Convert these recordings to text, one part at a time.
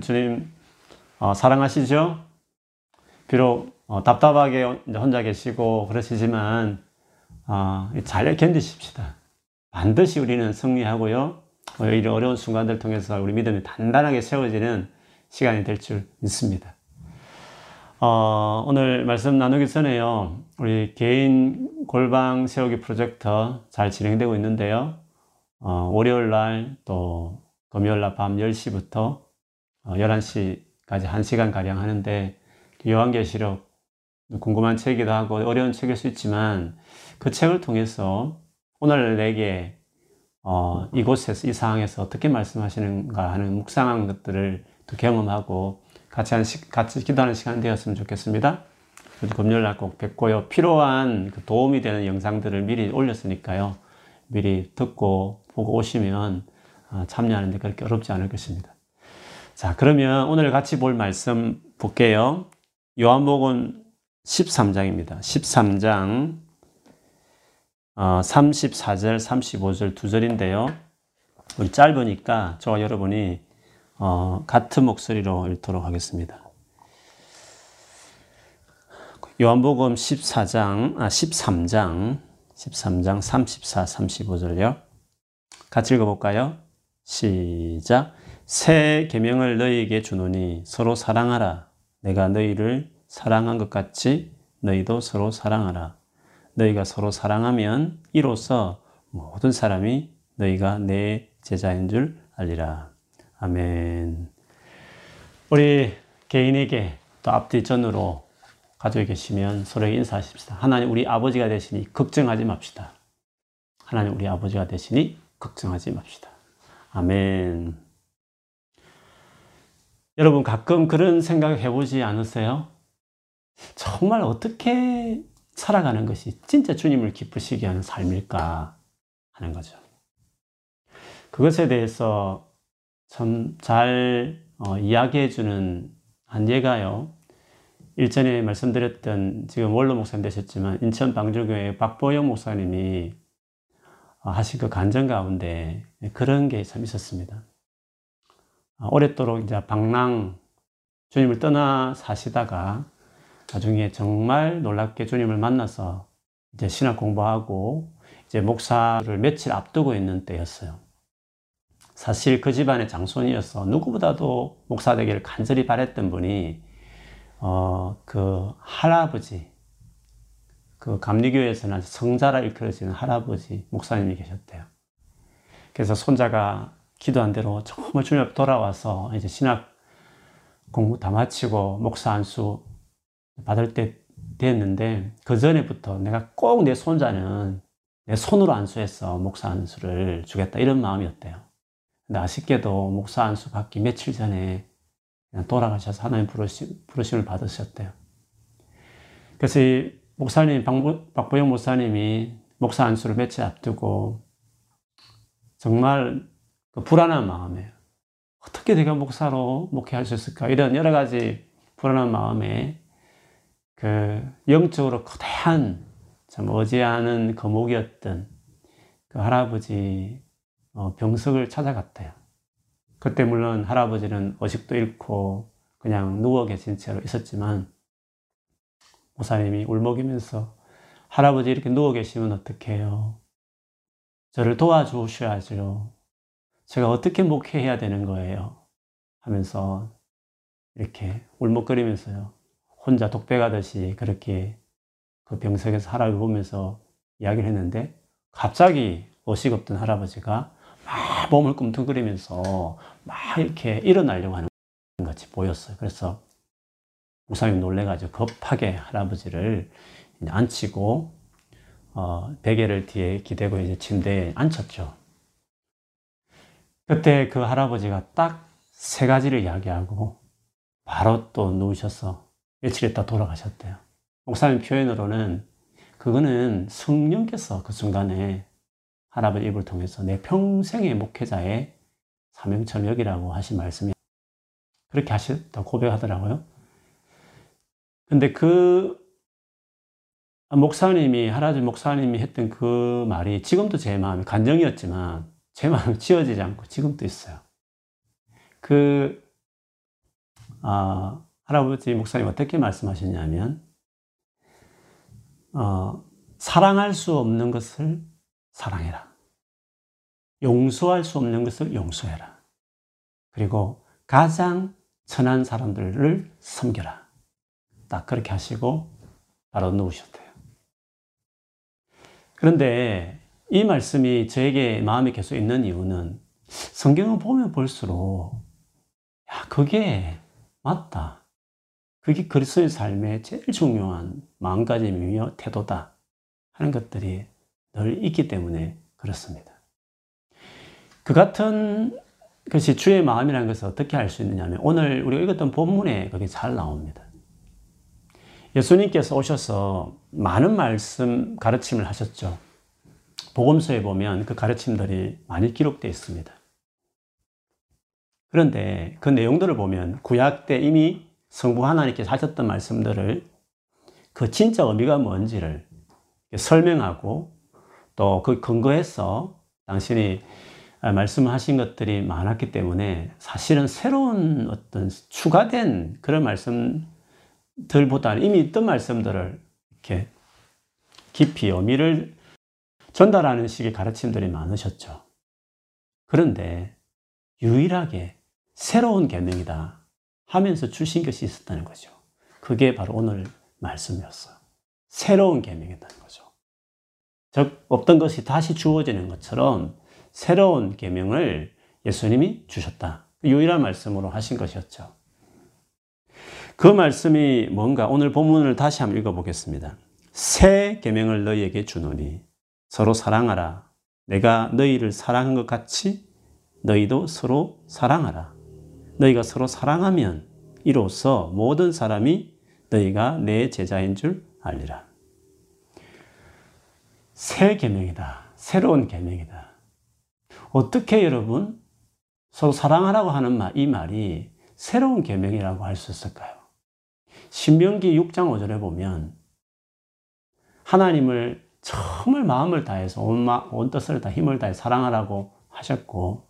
주님 어, 사랑하시죠? 비록 어, 답답하게 혼자 계시고 그러시지만 어, 잘 견디십시다. 반드시 우리는 승리하고요. 어, 이런 어려운 순간들 통해서 우리 믿음이 단단하게 세워지는 시간이 될 줄 믿습니다. 어, 오늘 말씀 나누기 전에요. 우리 개인 골방 세우기 프로젝트 잘 진행되고 있는데요. 어, 월요일 날 또 금요일 날 밤 10시부터 어, 11시까지 1시간 가량 하는데 요한계시록 궁금한 책이기도 하고 어려운 책일 수 있지만 그 책을 통해서 오늘 내게 어, 이곳에서 이 상황에서 어떻게 말씀하시는가 하는 묵상한 것들을 또 경험하고 같이 한 시, 같이 기도하는 시간 되었으면 좋겠습니다. 금요일 날 꼭 뵙고요. 필요한 그 도움이 되는 영상들을 미리 올렸으니까요. 미리 듣고 보고 오시면 어, 참여하는데 그렇게 어렵지 않을 것입니다. 자, 그러면 오늘 같이 볼 말씀 볼게요. 요한복음 13장입니다. 13장 어, 34절, 35절 두 절인데요. 우리 짧으니까 저와 여러분이 어, 같은 목소리로 읽도록 하겠습니다. 요한복음 14장, 아, 13장, 13장 34, 35절요. 같이 읽어볼까요? 시작. 새 계명을 너희에게 주노니 서로 사랑하라. 내가 너희를 사랑한 것 같이 너희도 서로 사랑하라. 너희가 서로 사랑하면 이로써 모든 사람이 너희가 내 제자인 줄 알리라. 아멘. 우리 개인에게 또 앞뒤 전으로 가지고 계시면 서로에게 인사하십시다. 하나님 우리 아버지가 되시니 걱정하지 맙시다. 하나님 우리 아버지가 되시니 걱정하지 맙시다. 아멘. 여러분 가끔 그런 생각 해보지 않으세요? 정말 어떻게 살아가는 것이 진짜 주님을 기쁘시게 하는 삶일까 하는 거죠. 그것에 대해서 참잘 어, 이야기해 주는 한 예가요. 일전에 말씀드렸던 지금 원로 목사님 되셨지만 인천 방주교회 박보영 목사님이 어, 하신 그 간증 가운데 그런 게 참 있었습니다. 어, 오랫도록 이제 방랑 주님을 떠나 사시다가 나중에 정말 놀랍게 주님을 만나서 이제 신학 공부하고 이제 목사를 며칠 앞두고 있는 때였어요. 사실 그 집안의 장손이어서 누구보다도 목사 되기를 간절히 바랬던 분이 어, 그 할아버지 그 감리교에서는 성자라 일컬어지는 할아버지 목사님이 계셨대요. 그래서 손자가 기도한 대로 정말 주님 돌아와서 이제 신학 공부 다 마치고 목사 안수 받을 때 됐는데 그 전에부터 내가 꼭 내 손자는 내 손으로 안수해서 목사 안수를 주겠다 이런 마음이었대요. 근데 아쉽게도 목사 안수 받기 며칠 전에 돌아가셔서 하나님 부르심, 부르심을 받으셨대요. 그래서 이 목사님, 박보영 목사님이 목사 안수를 며칠 앞두고 정말 그 불안한 마음에 어떻게 내가 목사로 목회할 수 있을까? 이런 여러 가지 불안한 마음에 그 영적으로 거대한 참 어지않은 거목이었던 그 할아버지 어, 병석을 찾아갔대요. 그때 물론 할아버지는 의식도 잃고 그냥 누워 계신 채로 있었지만 목사님이 울먹이면서 할아버지 이렇게 누워 계시면 어떡해요? 저를 도와주셔야죠. 제가 어떻게 목회해야 되는 거예요? 하면서 이렇게 울먹거리면서요. 혼자 독백하듯이 그렇게 그 병석에서 할아버지 보면서 이야기를 했는데 갑자기 의식 없던 할아버지가 막 몸을 꿈틀거리면서 막 이렇게 일어나려고 하는 것이 보였어요. 그래서 목사님 놀래가지고 급하게 할아버지를 앉히고 어, 베개를 뒤에 기대고 이제 침대에 앉혔죠. 그때 그 할아버지가 딱 세 가지를 이야기하고 바로 또 누우셔서 며칠 있다 돌아가셨대요. 목사님 표현으로는 그거는 성령께서 그 순간에 할아버지 입을 통해서 내 평생의 목회자의 사명처럼 여기라고 하신 말씀이 그렇게 하셨다 고백하더라고요. 근데 그 목사님이, 할아버지 목사님이 했던 그 말이 지금도 제 마음에 간정이었지만 제 마음에 지워지지 않고 지금도 있어요. 그 어, 할아버지 목사님 어떻게 말씀하셨냐면 어, 사랑할 수 없는 것을 사랑해라. 용서할 수 없는 것을 용서해라. 그리고 가장 천한 사람들을 섬겨라. 딱 그렇게 하시고 바로 누우셨대요. 그런데 이 말씀이 저에게 마음에 계속 있는 이유는 성경을 보면 볼수록 야, 그게 맞다. 그게 그리스도의 삶의 제일 중요한 마음가짐이며 태도다 하는 것들이 늘 있기 때문에 그렇습니다. 그 같은 것이 주의 마음이라는 것을 어떻게 알 수 있느냐 하면 오늘 우리가 읽었던 본문에 그게 잘 나옵니다. 예수님께서 오셔서 많은 말씀 가르침을 하셨죠. 복음서에 보면 그 가르침들이 많이 기록되어 있습니다. 그런데 그 내용들을 보면 구약 때 이미 성부 하나님께서 하셨던 말씀들을 그 진짜 의미가 뭔지를 설명하고 또 그 근거해서 당신이 말씀하신 것들이 많았기 때문에 사실은 새로운 어떤 추가된 그런 말씀들보다는 이미 있던 말씀들을 이렇게 깊이 의미를 전달하는 식의 가르침들이 많으셨죠. 그런데 유일하게 새로운 계명이다 하면서 주신 것이 있었다는 거죠. 그게 바로 오늘 말씀이었어요. 새로운 계명이었다는 거죠. 즉 없던 것이 다시 주어지는 것처럼 새로운 계명을 예수님이 주셨다. 유일한 말씀으로 하신 것이었죠. 그 말씀이 뭔가 오늘 본문을 다시 한번 읽어보겠습니다. 새 계명을 너희에게 주노니 서로 사랑하라. 내가 너희를 사랑한 것 같이 너희도 서로 사랑하라. 너희가 서로 사랑하면 이로써 모든 사람이 너희가 내 제자인 줄 알리라. 새 계명이다. 새로운 계명이다. 어떻게 여러분 서로 사랑하라고 하는 말, 이 말이 새로운 계명이라고 할 수 있을까요? 신명기 6장 5절에 보면 하나님을 정말 마음을 다해서 온, 마, 온 뜻을 다 힘을 다해 사랑하라고 하셨고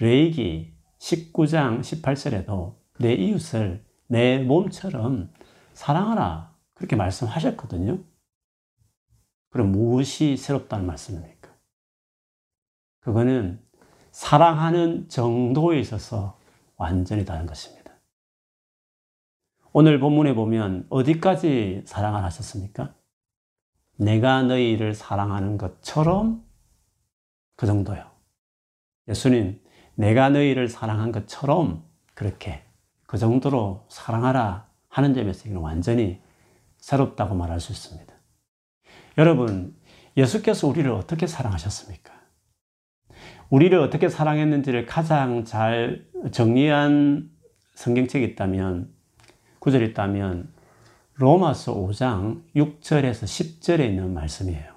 레이기 19장 18절에도 내 이웃을 내 몸처럼 사랑하라. 그렇게 말씀하셨거든요. 그럼 무엇이 새롭다는 말씀입니까? 그거는 사랑하는 정도에 있어서 완전히 다른 것입니다. 오늘 본문에 보면 어디까지 사랑을 하셨습니까? 내가 너희를 사랑하는 것처럼 그 정도요. 예수님, 내가 너희를 사랑한 것처럼 그렇게 그 정도로 사랑하라 하는 점에서 이건 완전히 새롭다고 말할 수 있습니다. 여러분, 예수께서 우리를 어떻게 사랑하셨습니까? 우리를 어떻게 사랑했는지를 가장 잘 정리한 성경책이 있다면, 구절이 있다면, 로마서 5장 6절에서 10절에 있는 말씀이에요.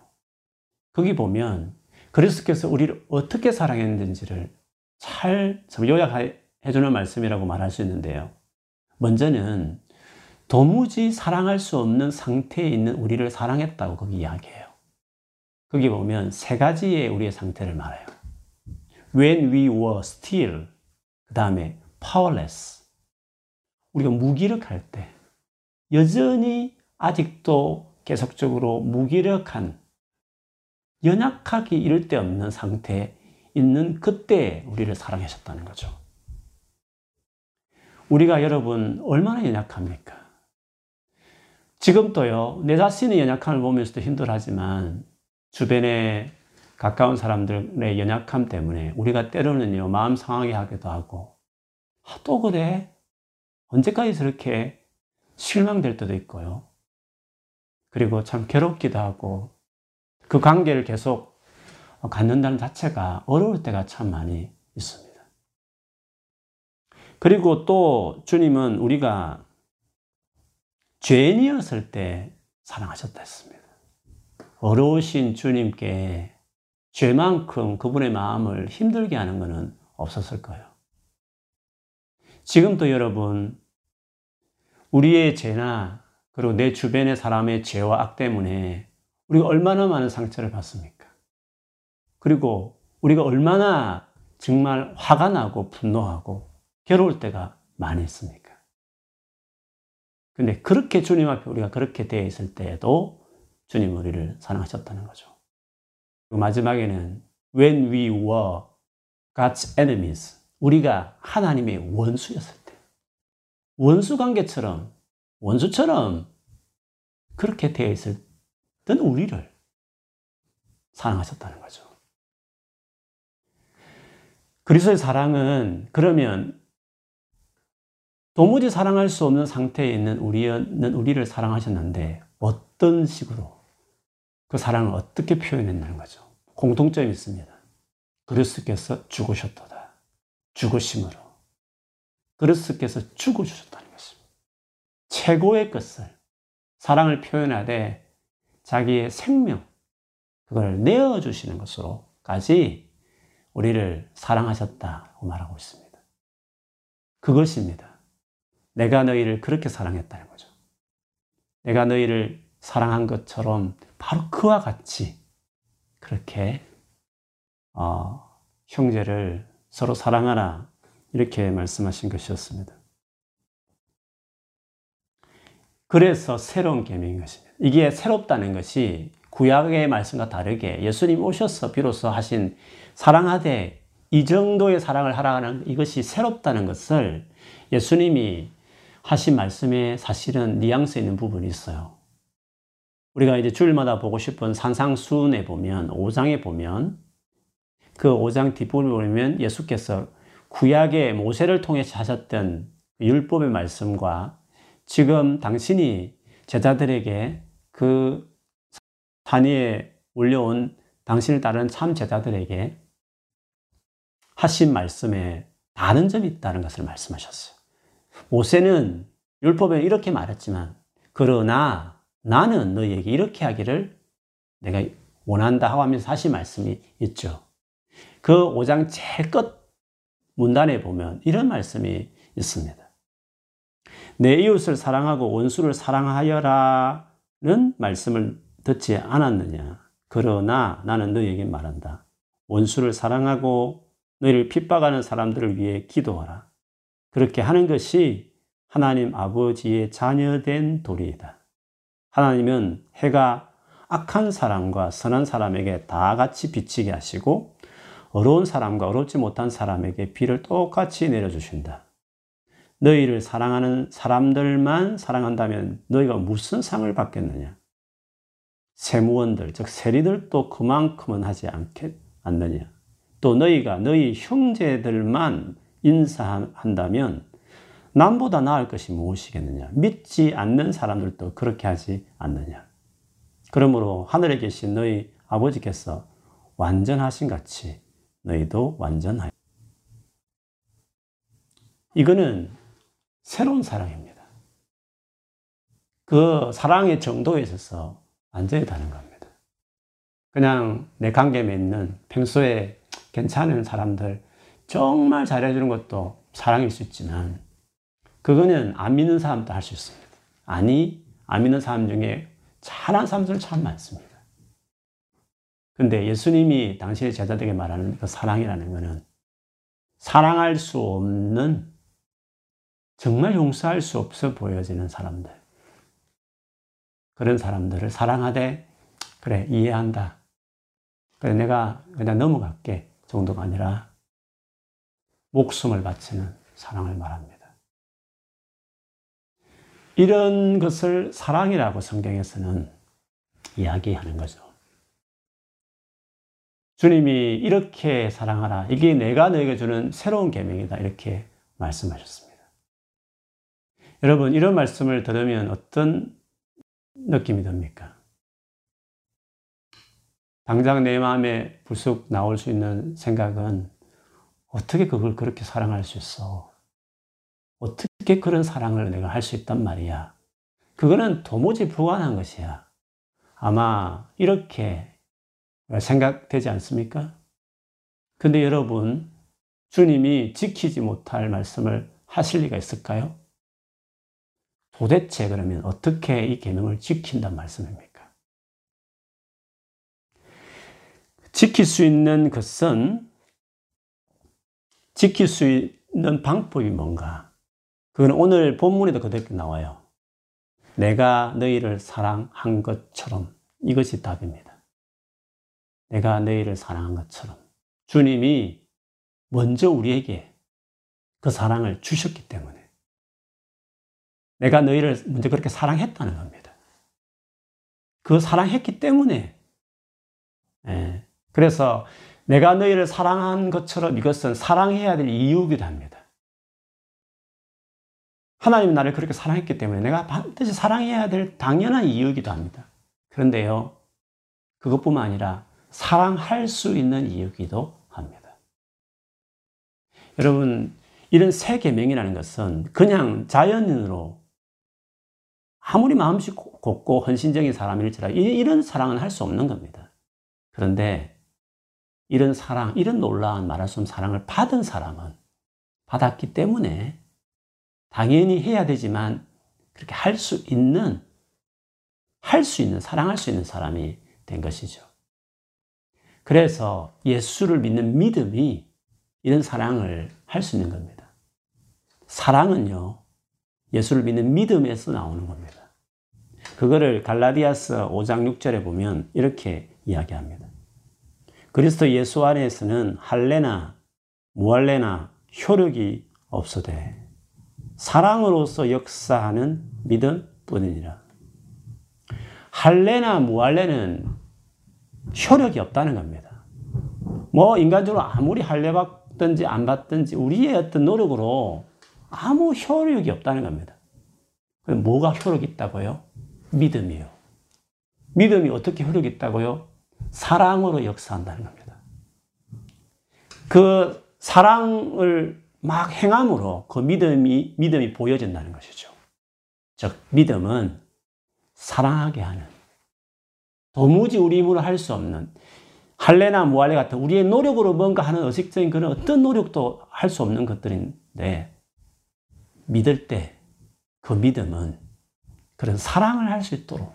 거기 보면 그리스도께서 우리를 어떻게 사랑했는지를 잘 요약해 주는 말씀이라고 말할 수 있는데요. 먼저는 도무지 사랑할 수 없는 상태에 있는 우리를 사랑했다고 거기 이야기해요. 거기 보면 세 가지의 우리의 상태를 말해요. When we were still, 그 다음에 powerless. 우리가 무기력할 때, 여전히 아직도 계속적으로 무기력한, 연약하기 이를 데 없는 상태에 있는 그때 우리를 사랑하셨다는 거죠. 우리가 여러분 얼마나 연약합니까? 지금도요, 내 자신의 연약함을 보면서도 힘들하지만 주변에 가까운 사람들의 연약함 때문에 우리가 때로는요, 마음 상하게 하기도 하고, 아, 또 그래? 언제까지 저렇게 실망될 때도 있고요. 그리고 참 괴롭기도 하고, 그 관계를 계속 갖는다는 자체가 어려울 때가 참 많이 있습니다. 그리고 또 주님은 우리가 죄인이었을 때 사랑하셨다 했습니다. 어려우신 주님께 죄만큼 그분의 마음을 힘들게 하는 것은 없었을 거예요. 지금도 여러분, 우리의 죄나 그리고 내 주변의 사람의 죄와 악 때문에 우리가 얼마나 많은 상처를 받습니까? 그리고 우리가 얼마나 정말 화가 나고 분노하고 괴로울 때가 많이 있습니까? 근데 그렇게 주님 앞에 우리가 그렇게 되어 있을 때에도 주님 우리를 사랑하셨다는 거죠. 마지막에는 when we were God's enemies 우리가 하나님의 원수였을 때 원수 관계처럼 원수처럼 그렇게 되어 있을 때는 우리를 사랑하셨다는 거죠. 그리스도의 사랑은 그러면 도무지 사랑할 수 없는 상태에 있는 우리는 우리를 사랑하셨는데 어떤 식으로 그 사랑을 어떻게 표현했다는 거죠. 공통점이 있습니다. 그리스도께서 죽으셨도다. 죽으심으로. 그리스도께서 죽어주셨다는 것입니다. 최고의 것을 사랑을 표현하되 자기의 생명 그걸 내어주시는 것으로까지 우리를 사랑하셨다고 말하고 있습니다. 그것입니다. 내가 너희를 그렇게 사랑했다는 거죠. 내가 너희를 사랑한 것처럼 바로 그와 같이 그렇게 어, 형제를 서로 사랑하라 이렇게 말씀하신 것이었습니다. 그래서 새로운 계명인 것입니다. 이게 새롭다는 것이 구약의 말씀과 다르게 예수님 오셔서 비로소 하신 사랑하되 이 정도의 사랑을 하라는 이것이 새롭다는 것을 예수님이 하신 말씀에 사실은 뉘앙스 있는 부분이 있어요. 우리가 이제 주일마다 보고 싶은 산상수훈에 보면 5장에 보면 그 5장 뒷부분을 보면 예수께서 구약의 모세를 통해 하셨던 율법의 말씀과 지금 당신이 제자들에게 그 산 위에 올려온 당신을 따르는 참 제자들에게 하신 말씀에 다른 점이 있다는 것을 말씀하셨어요. 모세는 율법에 이렇게 말했지만 그러나 나는 너희에게 이렇게 하기를 내가 원한다 하고 하면서 하신 말씀이 있죠. 그 5장 제일 끝 문단에 보면 이런 말씀이 있습니다. 내 이웃을 사랑하고 원수를 사랑하여라는 말씀을 듣지 않았느냐. 그러나 나는 너희에게 말한다. 원수를 사랑하고 너희를 핍박하는 사람들을 위해 기도하라. 그렇게 하는 것이 하나님 아버지의 자녀된 도리이다. 하나님은 해가 악한 사람과 선한 사람에게 다 같이 비치게 하시고 어려운 사람과 어렵지 못한 사람에게 비를 똑같이 내려주신다. 너희를 사랑하는 사람들만 사랑한다면 너희가 무슨 상을 받겠느냐? 세무원들, 즉 세리들도 그만큼은 하지 않겠, 않느냐? 또 너희가 너희 형제들만 인사한다면 남보다 나을 것이 무엇이겠느냐? 믿지 않는 사람들도 그렇게 하지 않느냐? 그러므로 하늘에 계신 너희 아버지께서 완전하신 같이 너희도 완전하여. 이거는 새로운 사랑입니다. 그 사랑의 정도에 있어서 완전히 다른 겁니다. 그냥 내 관계 맺는 평소에 괜찮은 사람들 정말 잘해주는 것도 사랑일 수 있지만 그거는 안 믿는 사람도 할 수 있습니다. 아니, 안 믿는 사람 중에 잘한 사람들 참 많습니다. 근데 예수님이 당시의 제자들에게 말하는 그 사랑이라는 것은 사랑할 수 없는 정말 용서할 수 없어 보여지는 사람들. 그런 사람들을 사랑하되, 그래, 이해한다. 그래, 내가 그냥 넘어갈게. 정도가 아니라, 목숨을 바치는 사랑을 말합니다. 이런 것을 사랑이라고 성경에서는 이야기하는 거죠. 주님이 이렇게 사랑하라. 이게 내가 너에게 주는 새로운 계명이다. 이렇게 말씀하셨습니다. 여러분, 이런 말씀을 들으면 어떤 느낌이 듭니까? 당장 내 마음에 불쑥 나올 수 있는 생각은 어떻게 그걸 그렇게 사랑할 수 있어? 어떻게 그런 사랑을 내가 할 수 있단 말이야? 그거는 도무지 불가능한 것이야. 아마 이렇게 생각되지 않습니까? 근데 여러분, 주님이 지키지 못할 말씀을 하실 리가 있을까요? 도대체 그러면 어떻게 이 계명을 지킨단 말씀입니까? 지킬 수 있는 것은 지킬 수 있는 방법이 뭔가? 그건 오늘 본문에도 그대로 나와요. 내가 너희를 사랑한 것처럼 이것이 답입니다. 내가 너희를 사랑한 것처럼 주님이 먼저 우리에게 그 사랑을 주셨기 때문에 내가 너희를 먼저 그렇게 사랑했다는 겁니다. 그 사랑했기 때문에 예. 그래서 내가 너희를 사랑한 것처럼 이것은 사랑해야 될 이유이기도 합니다. 하나님이 나를 그렇게 사랑했기 때문에 내가 반드시 사랑해야 될 당연한 이유이기도 합니다. 그런데요, 그것뿐만 아니라 사랑할 수 있는 이유이기도 합니다. 여러분, 이런 세 계명이라는 것은 그냥 자연인으로 아무리 마음씨 곱고 헌신적인 사람일지라 이런 사랑은 할 수 없는 겁니다. 그런데 이런 사랑, 이런 놀라운 말할 수 없는 사랑을 받은 사람은 받았기 때문에 당연히 해야 되지만 그렇게 할 수 있는, 할 수 있는, 사랑할 수 있는 사람이 된 것이죠. 그래서 예수를 믿는 믿음이 이런 사랑을 할 수 있는 겁니다. 사랑은요, 예수를 믿는 믿음에서 나오는 겁니다. 그거를 갈라디아서 5장 6절에 보면 이렇게 이야기합니다. 그리스도 예수 안에서는 할례나 무할례나 효력이 없어되 사랑으로서 역사하는 믿음 뿐이니라. 할례나 무할례는 효력이 없다는 겁니다. 뭐 인간적으로 아무리 할례 받든지 안 받든지 우리의 어떤 노력으로 아무 효력이 없다는 겁니다. 뭐가 효력이 있다고요? 믿음이요. 믿음이 어떻게 효력이 있다고요? 사랑으로 역사한다는 겁니다. 그 사랑을 막 행함으로 그 믿음이, 믿음이 보여진다는 것이죠. 즉, 믿음은 사랑하게 하는, 도무지 우리 힘으로 할 수 없는, 할례나 무할례 같은 우리의 노력으로 뭔가 하는 의식적인 그런 어떤 노력도 할 수 없는 것들인데, 믿을 때 그 믿음은 그런 사랑을 할 수 있도록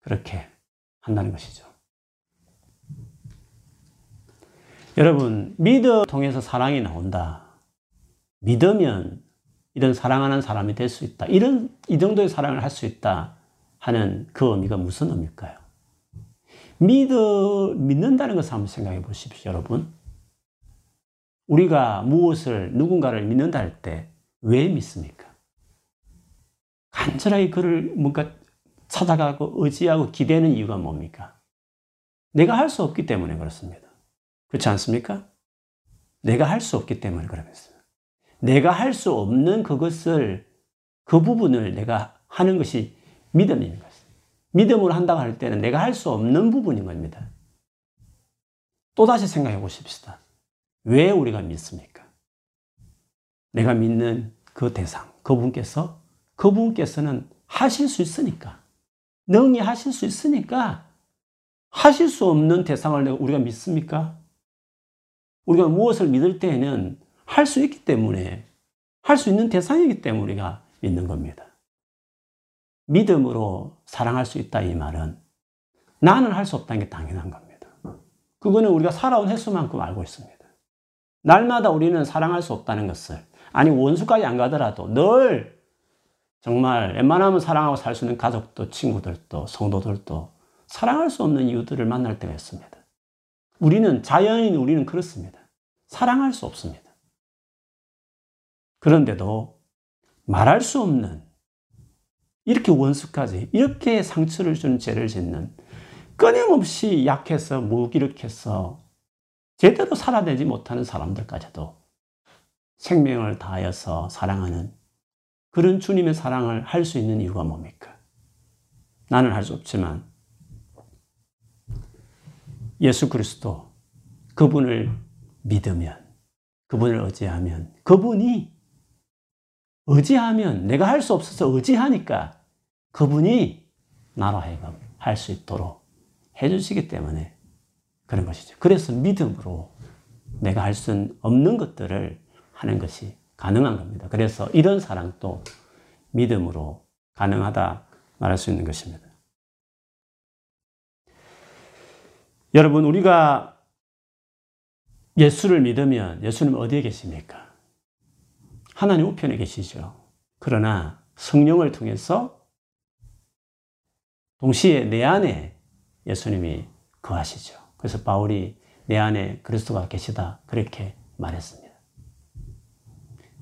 그렇게 한다는 것이죠. 여러분, 믿음 통해서 사랑이 나온다. 믿으면 이런 사랑하는 사람이 될 수 있다. 이런, 이 정도의 사랑을 할 수 있다. 하는 그 의미가 무슨 의미일까요? 믿어, 믿는다는 것을 한번 생각해 보십시오, 여러분. 우리가 무엇을, 누군가를 믿는다 할 때 왜 믿습니까? 간절하게 그를 뭔가 찾아가고 의지하고 기대는 이유가 뭡니까? 내가 할 수 없기 때문에 그렇습니다. 그렇지 않습니까? 내가 할 수 없기 때문에 그러면서. 내가 할 수 없는 그것을, 그 부분을 내가 하는 것이 믿음인 것입니다. 믿음으로 한다고 할 때는 내가 할 수 없는 부분인 겁니다. 또다시 생각해 보십시다. 왜 우리가 믿습니까? 내가 믿는 그 대상, 그분께서, 그분께서는 하실 수 있으니까, 능히 하실 수 있으니까, 하실 수 없는 대상을 우리가 믿습니까? 우리가 무엇을 믿을 때에는 할 수 있기 때문에 할 수 있는 대상이기 때문에 우리가 믿는 겁니다. 믿음으로 사랑할 수 있다 이 말은 나는 할 수 없다는 게 당연한 겁니다. 그거는 우리가 살아온 횟수만큼 알고 있습니다. 날마다 우리는 사랑할 수 없다는 것을 아니 원수까지 안 가더라도 늘 정말 웬만하면 사랑하고 살 수 있는 가족도 친구들도 성도들도 사랑할 수 없는 이유들을 만날 때가 있습니다. 우리는 자연인 우리는 그렇습니다. 사랑할 수 없습니다. 그런데도 말할 수 없는 이렇게 원수까지 이렇게 상처를 주는 죄를 짓는 끊임없이 약해서 무기력해서 제대로 살아내지 못하는 사람들까지도 생명을 다하여서 사랑하는 그런 주님의 사랑을 할 수 있는 이유가 뭡니까? 나는 할 수 없지만 예수 그리스도 그분을 믿으면 그분을 의지하면 그분이 의지하면 내가 할 수 없어서 의지하니까 그분이 나로 하여금 할 수 있도록 해주시기 때문에 그런 것이죠. 그래서 믿음으로 내가 할 수 없는 것들을 하는 것이 가능한 겁니다. 그래서 이런 사랑도 믿음으로 가능하다 말할 수 있는 것입니다. 여러분, 우리가 예수를 믿으면 예수님 어디에 계십니까? 하나님 우편에 계시죠. 그러나 성령을 통해서 동시에 내 안에 예수님이 거하시죠. 그래서 바울이 내 안에 그리스도가 계시다 그렇게 말했습니다.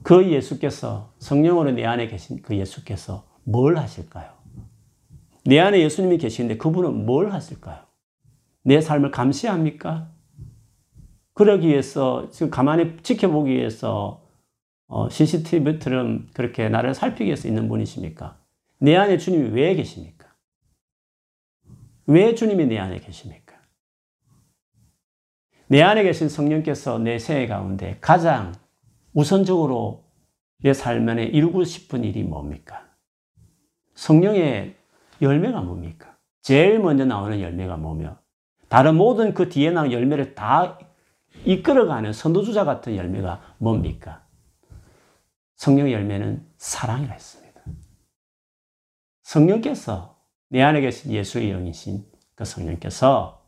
그 예수께서 성령으로 내 안에 계신 그 예수께서 뭘 하실까요? 내 안에 예수님이 계시는데 그분은 뭘 하실까요? 내 삶을 감시합니까? 그러기 위해서 지금 가만히 지켜보기 위해서 어, CCTV처럼 그렇게 나를 살피기 위해서 있는 분이십니까? 내 안에 주님이 왜 계십니까? 왜 주님이 내 안에 계십니까? 내 안에 계신 성령께서 내 생애 가운데 가장 우선적으로 내 삶에 이루고 싶은 일이 뭡니까? 성령의 열매가 뭡니까? 제일 먼저 나오는 열매가 뭐며 다른 모든 그 뒤에 나온 열매를 다 이끌어가는 선두주자 같은 열매가 뭡니까? 성령의 열매는 사랑이라 했습니다. 성령께서 내 안에 계신 예수의 영이신 그 성령께서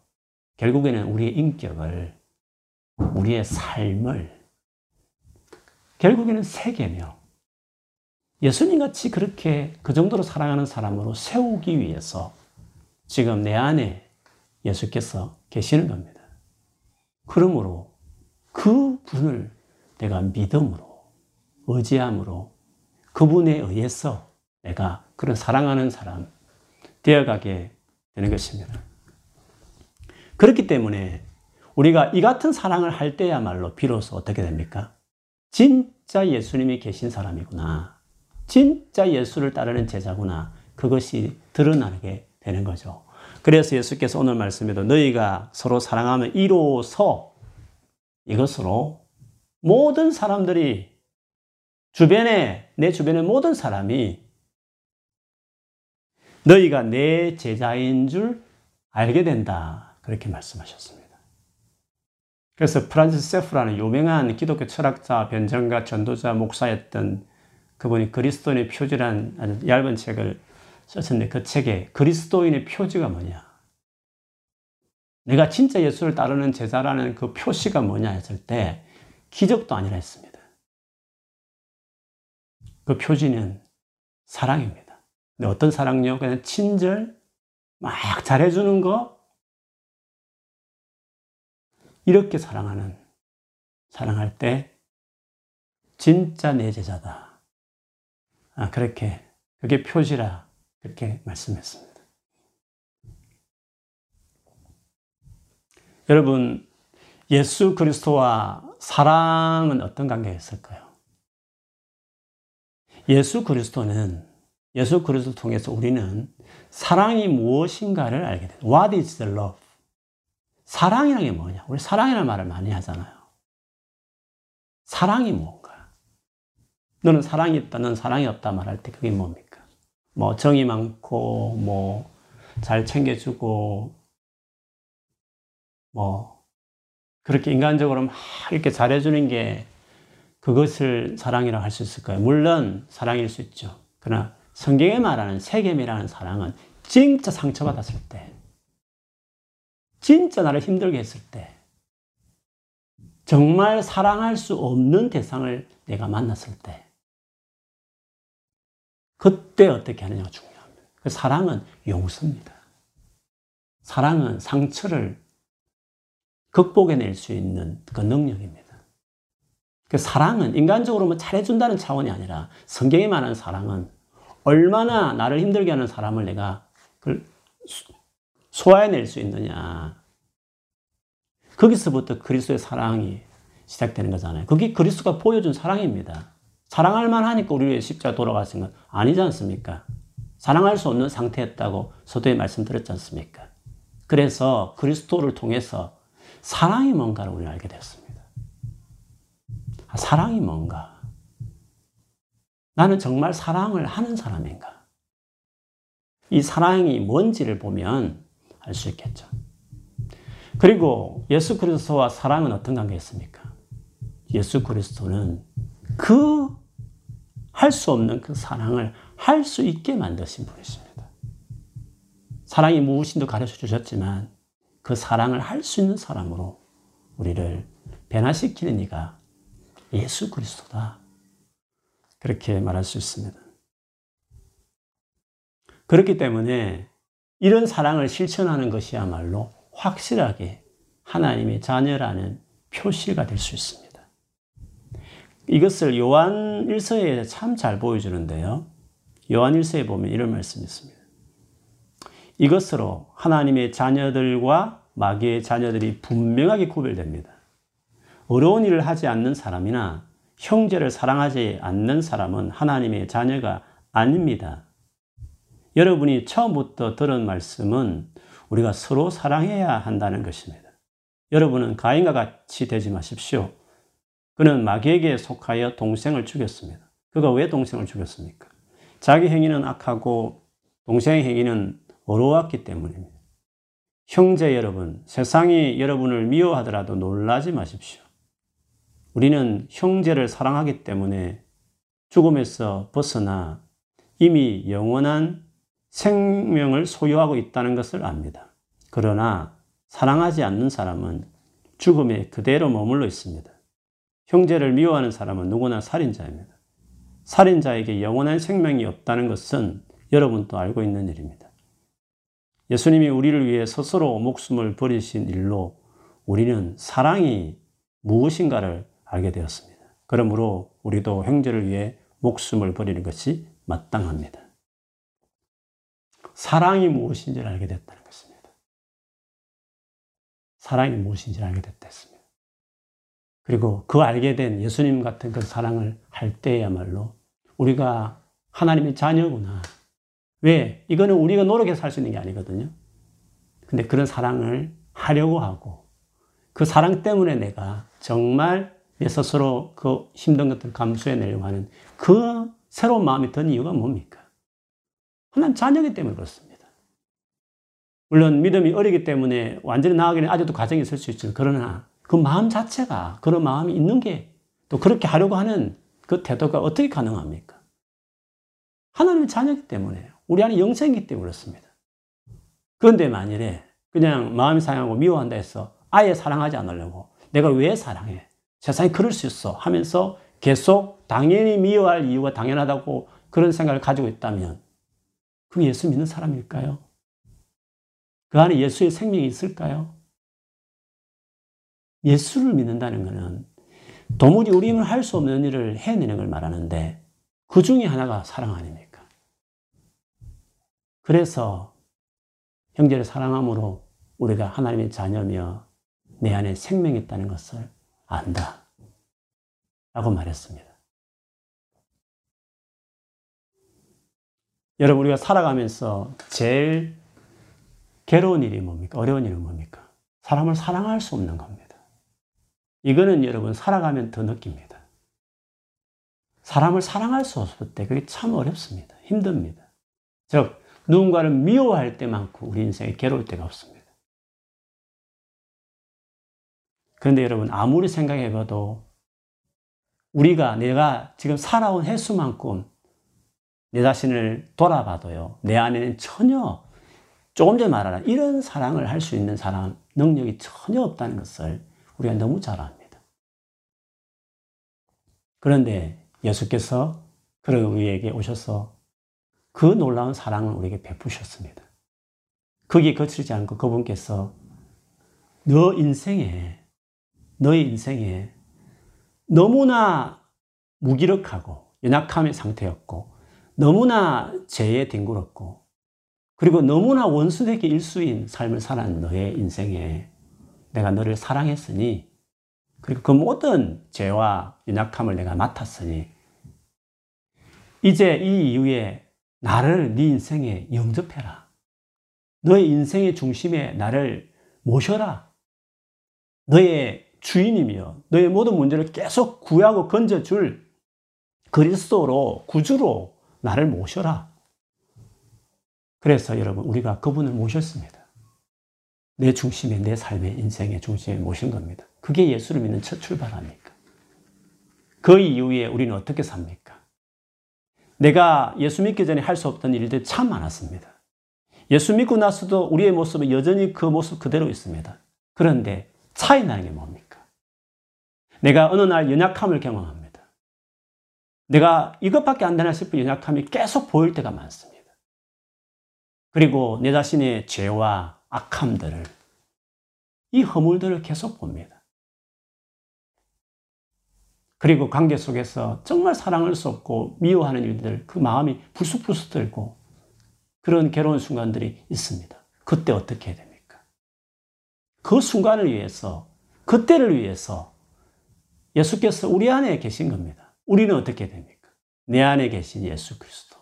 결국에는 우리의 인격을, 우리의 삶을 결국에는 세계며 예수님 같이 그렇게 그 정도로 사랑하는 사람으로 세우기 위해서 지금 내 안에 예수께서 계시는 겁니다. 그러므로 그 분을 내가 믿음으로, 의지함으로 그분에 의해서 내가 그런 사랑하는 사람 되어가게 되는 것입니다. 그렇기 때문에 우리가 이 같은 사랑을 할 때야말로 비로소 어떻게 됩니까? 진짜 예수님이 계신 사람이구나. 진짜 예수를 따르는 제자구나. 그것이 드러나게 되는 거죠. 그래서 예수께서 오늘 말씀에도 너희가 서로 사랑하면 이로써 이것으로 모든 사람들이 주변에, 내 주변의 모든 사람이 너희가 내 제자인 줄 알게 된다. 그렇게 말씀하셨습니다. 그래서 프란시스 세프라는 유명한 기독교 철학자, 변정가, 전도자, 목사였던 그분이 그리스도인의 표지란 아주 얇은 책을 썼는데 그 책에 그리스도인의 표지가 뭐냐? 내가 진짜 예수를 따르는 제자라는 그 표시가 뭐냐 했을 때 기적도 아니라 했습니다. 그 표지는 사랑입니다. 근데 어떤 사랑요? 그냥 친절, 막 잘해주는 거, 이렇게 사랑하는, 사랑할 때, 진짜 내 제자다. 아, 그렇게, 그게 표지라, 그렇게 말씀했습니다. 여러분, 예수 그리스도와 사랑은 어떤 관계였을까요? 예수 그리스도는 예수 그리스도를 통해서 우리는 사랑이 무엇인가를 알게 돼요. What is the love? 사랑이라는 게 뭐냐? 우리 사랑이라는 말을 많이 하잖아요. 사랑이 뭔가? 너는 사랑이 있다, 너는 사랑이 없다 말할 때 그게 뭡니까? 뭐 정이 많고, 뭐 잘 챙겨주고, 뭐 그렇게 인간적으로 막 이렇게 잘해주는 게 그것을 사랑이라고 할 수 있을까요? 물론 사랑일 수 있죠. 그러나 성경에 말하는 세겜이라는 사랑은 진짜 상처받았을 때, 진짜 나를 힘들게 했을 때, 정말 사랑할 수 없는 대상을 내가 만났을 때, 그때 어떻게 하느냐가 중요합니다. 그 사랑은 용서입니다. 사랑은 상처를 극복해낼 수 있는 그 능력입니다. 그 사랑은 인간적으로 뭐 잘해준다는 차원이 아니라 성경에 말하는 사랑은 얼마나 나를 힘들게 하는 사람을 내가 소화해낼 수 있느냐. 거기서부터 그리스도의 사랑이 시작되는 거잖아요. 그게 그리스도가 보여준 사랑입니다. 사랑할 만하니까 우리 십자가 돌아가신 건 아니지 않습니까? 사랑할 수 없는 상태였다고 서도에 말씀드렸지 않습니까? 그래서 그리스도를 통해서 사랑이 뭔가를 우리는 알게 되었습니다. 아, 사랑이 뭔가? 나는 정말 사랑을 하는 사람인가? 이 사랑이 뭔지를 보면 알 수 있겠죠. 그리고 예수 그리스도와 사랑은 어떤 관계였습니까? 예수 그리스도는 그 할 수 없는 그 사랑을 할 수 있게 만드신 분이십니다. 사랑이 무엇인도 가르쳐 주셨지만 그 사랑을 할 수 있는 사람으로 우리를 변화시키는 이가 예수 그리스도다. 그렇게 말할 수 있습니다. 그렇기 때문에 이런 사랑을 실천하는 것이야말로 확실하게 하나님의 자녀라는 표시가 될 수 있습니다. 이것을 요한 1서에 참 잘 보여주는데요. 요한 1서에 보면 이런 말씀이 있습니다. 이것으로 하나님의 자녀들과 마귀의 자녀들이 분명하게 구별됩니다. 어려운 일을 하지 않는 사람이나 형제를 사랑하지 않는 사람은 하나님의 자녀가 아닙니다. 여러분이 처음부터 들은 말씀은 우리가 서로 사랑해야 한다는 것입니다. 여러분은 가인과 같이 되지 마십시오. 그는 마귀에게 속하여 동생을 죽였습니다. 그가 왜 동생을 죽였습니까? 자기 행위는 악하고 동생의 행위는 어려웠기 때문입니다. 형제 여러분, 세상이 여러분을 미워하더라도 놀라지 마십시오. 우리는 형제를 사랑하기 때문에 죽음에서 벗어나 이미 영원한 생명을 소유하고 있다는 것을 압니다. 그러나 사랑하지 않는 사람은 죽음에 그대로 머물러 있습니다. 형제를 미워하는 사람은 누구나 살인자입니다. 살인자에게 영원한 생명이 없다는 것은 여러분도 알고 있는 일입니다. 예수님이 우리를 위해 스스로 목숨을 버리신 일로 우리는 사랑이 무엇인가를 알게 되었습니다. 그러므로 우리도 형제를 위해 목숨을 버리는 것이 마땅합니다. 사랑이 무엇인지를 알게 됐다는 것입니다. 사랑이 무엇인지를 알게 됐다 했습니다. 그리고 그 알게 된 예수님 같은 그 사랑을 할 때야말로 우리가 하나님의 자녀구나. 왜? 이거는 우리가 노력해서 살수 있는 게 아니거든요. 근데 그런 사랑을 하려고 하고 그 사랑 때문에 내가 정말 내 스스로 그 힘든 것들을 감수해내려고 하는 그 새로운 마음이 든 이유가 뭡니까? 하나님 자녀기 때문에 그렇습니다. 물론 믿음이 어리기 때문에 완전히 나아가기는 아직도 과정이 있을 수 있죠. 그러나 그 마음 자체가 그런 마음이 있는 게 또 그렇게 하려고 하는 그 태도가 어떻게 가능합니까? 하나님의 자녀기 때문에 우리 안에 영생이기 때문에 그렇습니다. 그런데 만일에 그냥 마음이 상하고 미워한다 해서 아예 사랑하지 않으려고 내가 왜 사랑해? 세상에 그럴 수 있어 하면서 계속 당연히 미워할 이유가 당연하다고 그런 생각을 가지고 있다면 그 예수 믿는 사람일까요? 그 안에 예수의 생명이 있을까요? 예수를 믿는다는 것은 도무지 우리 힘을 할 수 없는 일을 해내는 걸 말하는데 그 중에 하나가 사랑 아닙니까? 그래서 형제를 사랑함으로 우리가 하나님의 자녀며 내 안에 생명이 있다는 것을 안다. 라고 말했습니다. 여러분, 우리가 살아가면서 제일 괴로운 일이 뭡니까? 어려운 일은 뭡니까? 사람을 사랑할 수 없는 겁니다. 이거는 여러분, 살아가면 더 느낍니다. 사람을 사랑할 수 없을 때 그게 참 어렵습니다. 힘듭니다. 즉, 누군가를 미워할 때만큼 우리 인생에 괴로울 때가 없습니다. 그런데 여러분, 아무리 생각해 봐도 우리가 내가 지금 살아온 횟수만큼 내 자신을 돌아봐도요, 내 안에는 전혀 조금 전에 말하는 이런 사랑을 할 수 있는 사람 능력이 전혀 없다는 것을 우리가 너무 잘 압니다. 그런데 예수께서 그런 우리에게 오셔서 그 놀라운 사랑을 우리에게 베푸셨습니다. 거기에 거치지 않고 그분께서 너 인생에, 너의 인생에 너무나 무기력하고 연약함의 상태였고 너무나 죄에 뒹굴었고 그리고 너무나 원수에게 일수인 삶을 살아는 너의 인생에 내가 너를 사랑했으니 그리고 그 모든 죄와 연약함을 내가 맡았으니 이제 이 이후에 나를 네 인생에 영접해라. 너의 인생의 중심에 나를 모셔라. 너의 주인이며 너의 모든 문제를 계속 구하고 건져줄 그리스도로 구주로 나를 모셔라. 그래서 여러분 우리가 그분을 모셨습니다. 내 중심에 내 삶의 인생의 중심에 모신 겁니다. 그게 예수를 믿는 첫 출발 아닙니까? 그 이후에 우리는 어떻게 삽니까? 내가 예수 믿기 전에 할 수 없던 일들이 참 많았습니다. 예수 믿고 나서도 우리의 모습은 여전히 그 모습 그대로 있습니다. 그런데 차이 나는 게 뭡니까? 내가 어느 날 연약함을 경험합니다. 내가 이것밖에 안 되나 싶은 연약함이 계속 보일 때가 많습니다. 그리고 내 자신의 죄와 악함들을 이 허물들을 계속 봅니다. 그리고 관계 속에서 정말 사랑할 수 없고 미워하는 일들, 그 마음이 불쑥불쑥 들고 그런 괴로운 순간들이 있습니다. 그때 어떻게 해야 됩니까? 그 순간을 위해서, 그때를 위해서 예수께서 우리 안에 계신 겁니다. 우리는 어떻게 됩니까? 내 안에 계신 예수 그리스도.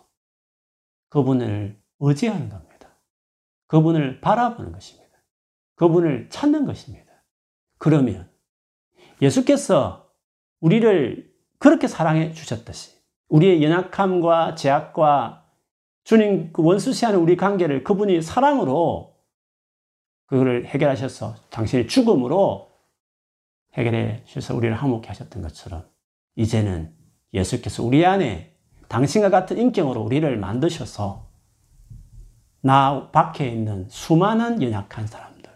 그분을 의지하는 겁니다. 그분을 바라보는 것입니다. 그분을 찾는 것입니다. 그러면 예수께서 우리를 그렇게 사랑해 주셨듯이 우리의 연약함과 제약과 주님 그 원수시하는 우리 관계를 그분이 사랑으로 그거를 해결하셔서 당신의 죽음으로 해결해 주셔서 우리를 화목해 하셨던 것처럼 이제는 예수께서 우리 안에 당신과 같은 인격으로 우리를 만드셔서 나 밖에 있는 수많은 연약한 사람들,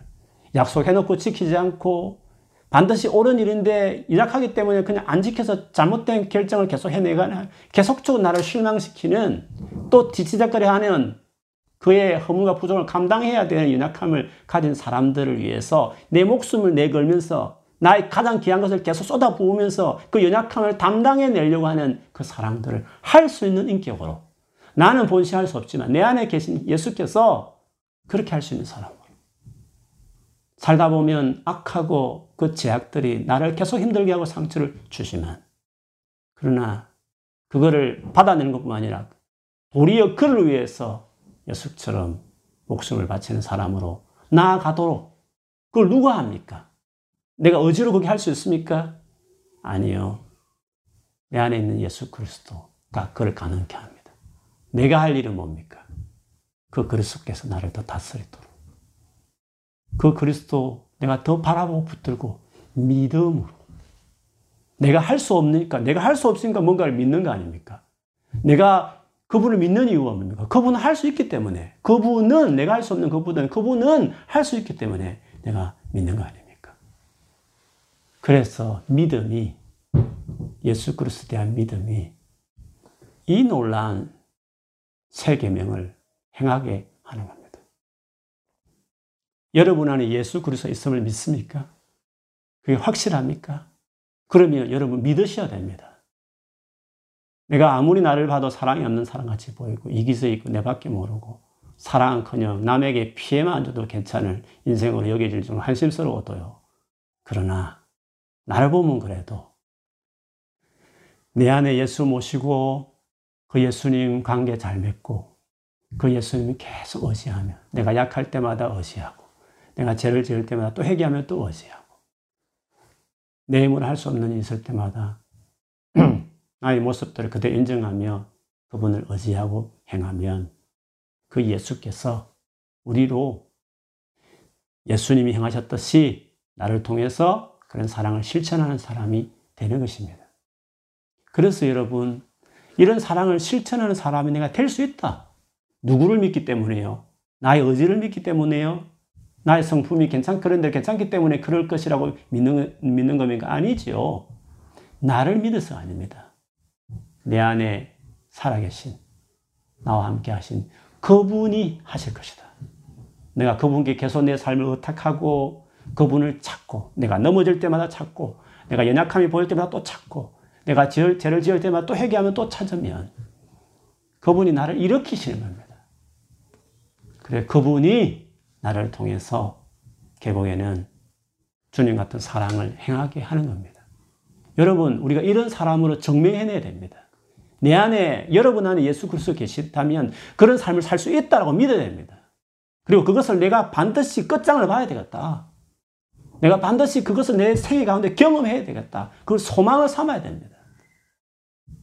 약속해놓고 지키지 않고 반드시 옳은 일인데 이락하기 때문에 그냥 안 지켜서 잘못된 결정을 계속 해내가 계속적으로 나를 실망시키는 또 뒤치작거리 하는 그의 허물과 부족을 감당해야 되는 연약함을 가진 사람들을 위해서 내 목숨을 내걸면서 나의 가장 귀한 것을 계속 쏟아부으면서 그 연약함을 담당해 내려고 하는 그 사랑들을 할 수 있는 인격으로 나는 본시할 수 없지만 내 안에 계신 예수께서 그렇게 할 수 있는 사람으로 살다 보면 악하고 그 제약들이 나를 계속 힘들게 하고 상처를 주지만 그러나 그거를 받아내는 것뿐만 아니라 도리어 그를 위해서 예수처럼 목숨을 바치는 사람으로 나아가도록 그걸 누가 합니까? 내가 어지로 그렇게 할 수 있습니까? 아니요. 내 안에 있는 예수 그리스도가 그를 가능케 합니다. 내가 할 일은 뭡니까? 그 그리스도께서 나를 더 다스리도록. 그 그리스도 내가 더 바라보고 붙들고 믿음으로. 내가 할 수 없으니까, 내가 할 수 없으니까 뭔가를 믿는 거 아닙니까? 내가 그분을 믿는 이유가 뭡니까? 그분은 할 수 있기 때문에. 그분은 내가 할 수 없는 그분은, 그분은 할 수 있기 때문에 내가 믿는 거 아닙니까? 그래서 믿음이, 예수 그리스도에 대한 믿음이 이 놀라운 세 계명을 행하게 하는 겁니다. 여러분 안에 예수 그리스도 있음을 믿습니까? 그게 확실합니까? 그러면 여러분 믿으셔야 됩니다. 내가 아무리 나를 봐도 사랑이 없는 사람같이 보이고 이기서 있고 내밖에 모르고 사랑은커녕 남에게 피해만 줘도 괜찮을 인생으로 여겨질 정 한심스러워도요. 그러나 나를 보면 그래도 내 안에 예수 모시고 그 예수님 관계 잘 맺고 그 예수님이 계속 의지하며 내가 약할 때마다 의지하고 내가 죄를 지을 때마다 또 회개하면 또 의지하고 내 힘으로 할 수 없는 일 있을 때마다 나의 모습들을 그대로 인정하며 그분을 의지하고 행하면 그 예수께서 우리로 예수님이 행하셨듯이 나를 통해서 그런 사랑을 실천하는 사람이 되는 것입니다. 그래서 여러분, 이런 사랑을 실천하는 사람이 내가 될 수 있다. 누구를 믿기 때문에요? 나의 의지를 믿기 때문에요? 나의 성품이 괜찮, 그런데 괜찮기 때문에 그럴 것이라고 믿는, 믿는 겁니까? 아니지요. 나를 믿어서 아닙니다. 내 안에 살아계신, 나와 함께 하신 그분이 하실 것이다. 내가 그분께 계속 내 삶을 의탁하고 그분을 찾고 내가 넘어질 때마다 찾고 내가 연약함이 보일 때마다 또 찾고 내가 죄를 지을 때마다 또 회개하면 또 찾으면 그분이 나를 일으키시는 겁니다. 그래 그분이 나를 통해서 결국에는 주님 같은 사랑을 행하게 하는 겁니다. 여러분, 우리가 이런 사람으로 증명해내야 됩니다. 내 안에, 여러분 안에 예수 그리스도 계시다면 그런 삶을 살 수 있다고 믿어야 됩니다. 그리고 그것을 내가 반드시 끝장을 봐야 되겠다. 내가 반드시 그것을 내 생애 가운데 경험해야 되겠다. 그걸 소망을 삼아야 됩니다.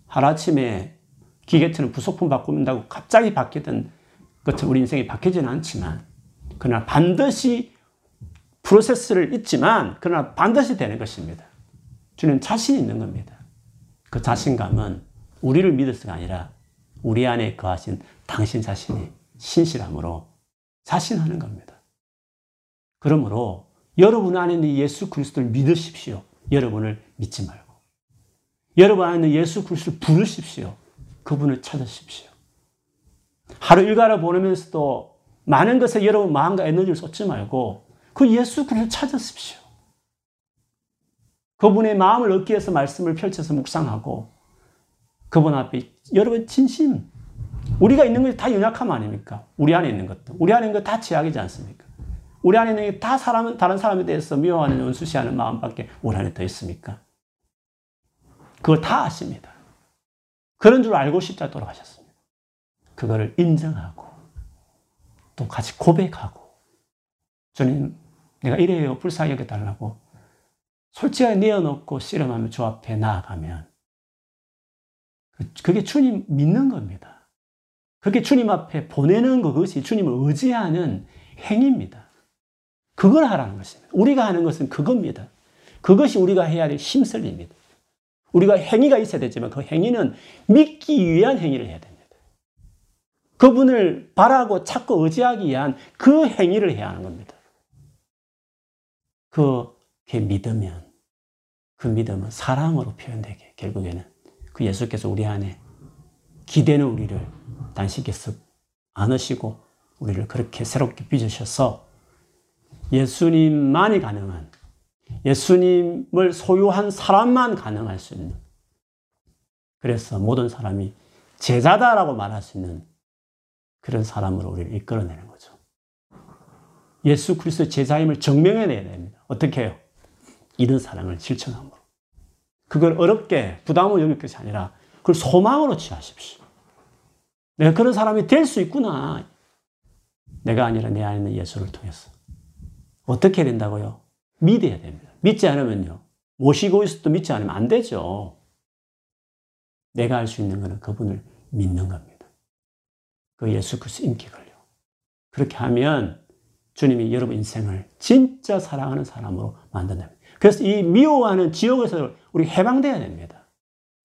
하루아침에 기계처럼 부속품 바꾼다고 갑자기 바뀌던 것처럼 우리 인생이 바뀌지는 않지만 그러나 반드시 프로세스를 있지만 그러나 반드시 되는 것입니다. 주님 자신 있는 겁니다. 그 자신감은 우리를 믿어서가 아니라 우리 안에 거하신 당신 자신이 신실함으로 자신하는 겁니다. 그러므로 여러분 안에 있는 예수 그리스도를 믿으십시오. 여러분을 믿지 말고. 여러분 안에 있는 예수 그리스도를 부르십시오. 그분을 찾으십시오. 하루 일과를 보내면서도 많은 것에 여러분 마음과 에너지를 쏟지 말고 그 예수 그리스도를 찾으십시오. 그분의 마음을 얻기 위해서 말씀을 펼쳐서 묵상하고 그분 앞에 여러분 진심 우리가 있는 것이 다 연약함 아닙니까? 우리 안에 있는 것도 우리 안에 있는 것다 죄악이지 않습니까? 우리 안에 있는 게 다 사람은 다른 사람에 대해서 미워하는 연수시하는 마음밖에 우리 안에 더 있습니까? 그걸 다 아십니다. 그런 줄 알고 십자 돌아가셨습니다. 그거를 인정하고 또 같이 고백하고 주님 내가 이래요 불쌍히 여겨달라고 솔직하게 내어놓고 씨름하며 주 앞에 나아가면 그게 주님 믿는 겁니다. 그게 주님 앞에 보내는 그것이 주님을 의지하는 행위입니다. 그걸 하라는 것입니다. 우리가 하는 것은 그겁니다. 그것이 우리가 해야 될 힘쓸입니다. 우리가 행위가 있어야 되지만 그 행위는 믿기 위한 행위를 해야 됩니다. 그분을 바라고 찾고 의지하기 위한 그 행위를 해야 하는 겁니다. 그게 믿으면 그 믿음은 사랑으로 표현되게 결국에는 그 예수께서 우리 안에 기대는 우리를 단식해서 안으시고 우리를 그렇게 새롭게 빚으셔서 예수님만이 가능한 예수님을 소유한 사람만 가능할 수 있는 그래서 모든 사람이 제자다라고 말할 수 있는 그런 사람으로 우리를 이끌어내는 거죠. 예수 그리스도 제자임을 증명해내야 됩니다. 어떻게 해요? 이런 사랑을 실천함으로. 그걸 어렵게 부담을 여길 것이 아니라 그걸 소망으로 취하십시오. 내가 그런 사람이 될 수 있구나. 내가 아니라 내 안에 있는 예수를 통해서. 어떻게 된다고요? 믿어야 됩니다. 믿지 않으면요. 모시고 있어도 믿지 않으면 안 되죠. 내가 할 수 있는 것은 그분을 믿는 겁니다. 그 예수 그리스도 인기걸요. 그렇게 하면 주님이 여러분 인생을 진짜 사랑하는 사람으로 만든답니다. 그래서 이 미워하는 지옥에서 우리 해방돼야 됩니다.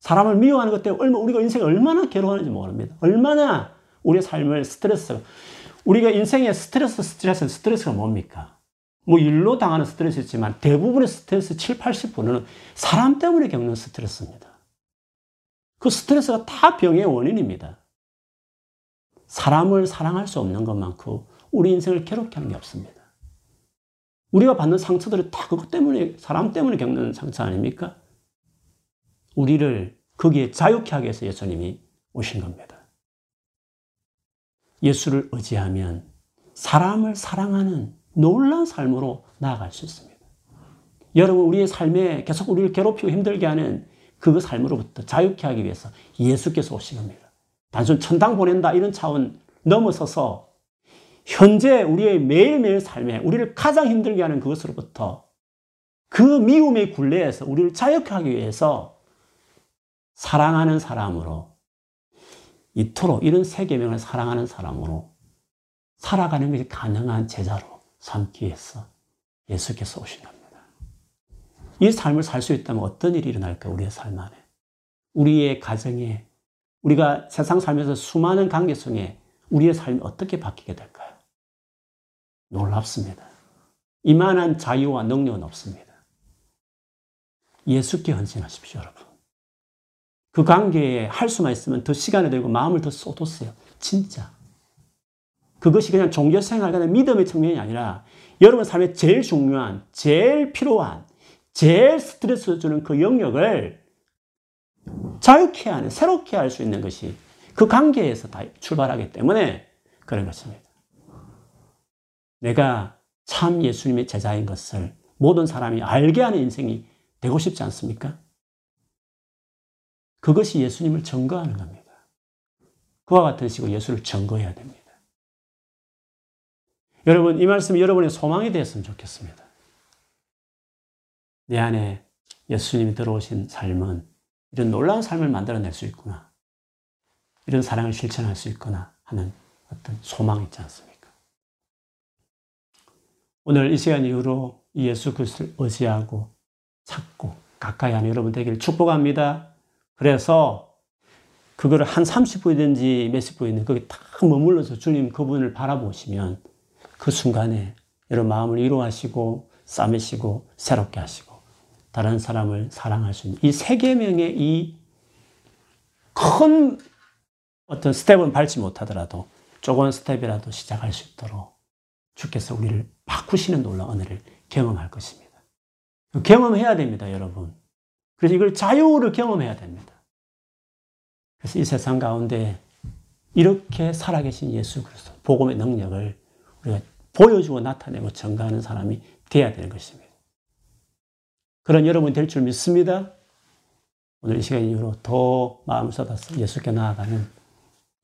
사람을 미워하는 것 때문에 우리가 인생을 얼마나 괴로워하는지 모릅니다. 얼마나 우리의 삶을 스트레스, 우리가 인생의 스트레스, 스트레스, 스트레스가 뭡니까? 뭐 일로 당하는 스트레스 있지만 대부분의 스트레스 7, 80%는 사람 때문에 겪는 스트레스입니다. 그 스트레스가 다 병의 원인입니다. 사람을 사랑할 수 없는 것만큼 우리 인생을 괴롭게 하는 게 없습니다. 우리가 받는 상처들이 다 그것 때문에, 사람 때문에 겪는 상처 아닙니까? 우리를 거기에 자유케 하기 위해서 예수님이 오신 겁니다. 예수를 의지하면 사람을 사랑하는 놀라운 삶으로 나아갈 수 있습니다. 여러분, 우리의 삶에 계속 우리를 괴롭히고 힘들게 하는 그 삶으로부터 자유케 하기 위해서 예수께서 오신 겁니다. 단순 천당 보낸다 이런 차원 넘어서서 현재 우리의 매일매일 삶에 우리를 가장 힘들게 하는 그것으로부터 그 미움의 굴레에서 우리를 자유케 하기 위해서 사랑하는 사람으로 이토록 이런 세계명을 사랑하는 사람으로 살아가는 것이 가능한 제자로 삼기 위해서 예수께서 오신 겁니다. 이 삶을 살 수 있다면 어떤 일이 일어날까, 우리의 삶 안에. 우리의 가정에, 우리가 세상 살면서 수많은 관계 속에 우리의 삶이 어떻게 바뀌게 될까요? 놀랍습니다. 이만한 자유와 능력은 없습니다. 예수께 헌신하십시오, 여러분. 그 관계에 할 수만 있으면 더 시간을 들고 마음을 더 쏟았어요. 진짜. 그것이 그냥 종교 생활, 그냥 믿음의 측면이 아니라 여러분 삶에 제일 중요한, 제일 필요한, 제일 스트레스 주는 그 영역을 자유케 하는, 새롭게 할 수 있는 것이 그 관계에서 다 출발하기 때문에 그런 것입니다. 내가 참 예수님의 제자인 것을 모든 사람이 알게 하는 인생이 되고 싶지 않습니까? 그것이 예수님을 증거하는 겁니다. 그와 같은 식으로 예수를 증거해야 됩니다. 여러분, 이 말씀이 여러분의 소망이 되었으면 좋겠습니다. 내 안에 예수님이 들어오신 삶은 이런 놀라운 삶을 만들어낼 수 있구나. 이런 사랑을 실천할 수 있구나 하는 어떤 소망이 있지 않습니까? 오늘 이 시간 이후로 예수 그리스도를 의지하고 찾고 가까이 하는 여러분 되기를 축복합니다. 그래서 그거를 한 30분이든지 몇십 분이든 거기 딱 머물러서 주님 그분을 바라보시면 그 순간에 여러분 마음을 위로하시고 싸매시고 새롭게 하시고 다른 사람을 사랑할 수 있는 이 세 계명의 이 큰 어떤 스텝은 밟지 못하더라도 조금 스텝이라도 시작할 수 있도록 주께서 우리를 바꾸시는 놀라운 은혜를 경험할 것입니다. 경험해야 됩니다, 여러분. 그래서 이걸 자유를 경험해야 됩니다. 그래서 이 세상 가운데 이렇게 살아계신 예수 그리스도 복음의 능력을 우리가 보여주고 나타내고 전가하는 사람이 되어야 되는 것입니다. 그런 여러분이 될 줄 믿습니다. 오늘 이 시간 이후로 더 마음을 쏟아서 예수께 나아가는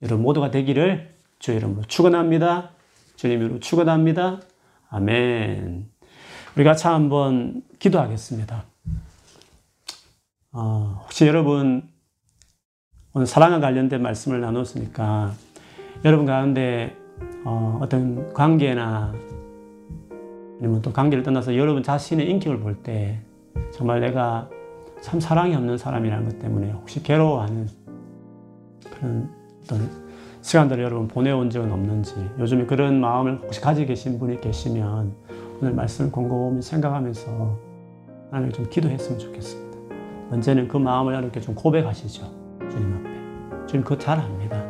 여러분 모두가 되기를 주의 이름으로 축원합니다. 주님 이름으로 축원합니다. 아멘. 우리 같이 한번 기도하겠습니다. 어, 혹시 여러분 오늘 사랑과 관련된 말씀을 나눴으니까 여러분 가운데 어, 떤 관계나 아니면 또 관계를 떠나서 여러분 자신의 인격을 볼 때 정말 내가 참 사랑이 없는 사람이라는 것 때문에 혹시 괴로워하는 그런 어떤 시간들을 여러분 보내온 적은 없는지 요즘에 그런 마음을 혹시 가지고 계신 분이 계시면 오늘 말씀을 곰곰이 생각하면서 하나님 좀 기도했으면 좋겠습니다. 언제는 그 마음을 이렇게 좀 고백하시죠. 주님 앞에. 주님 그거 잘 압니다.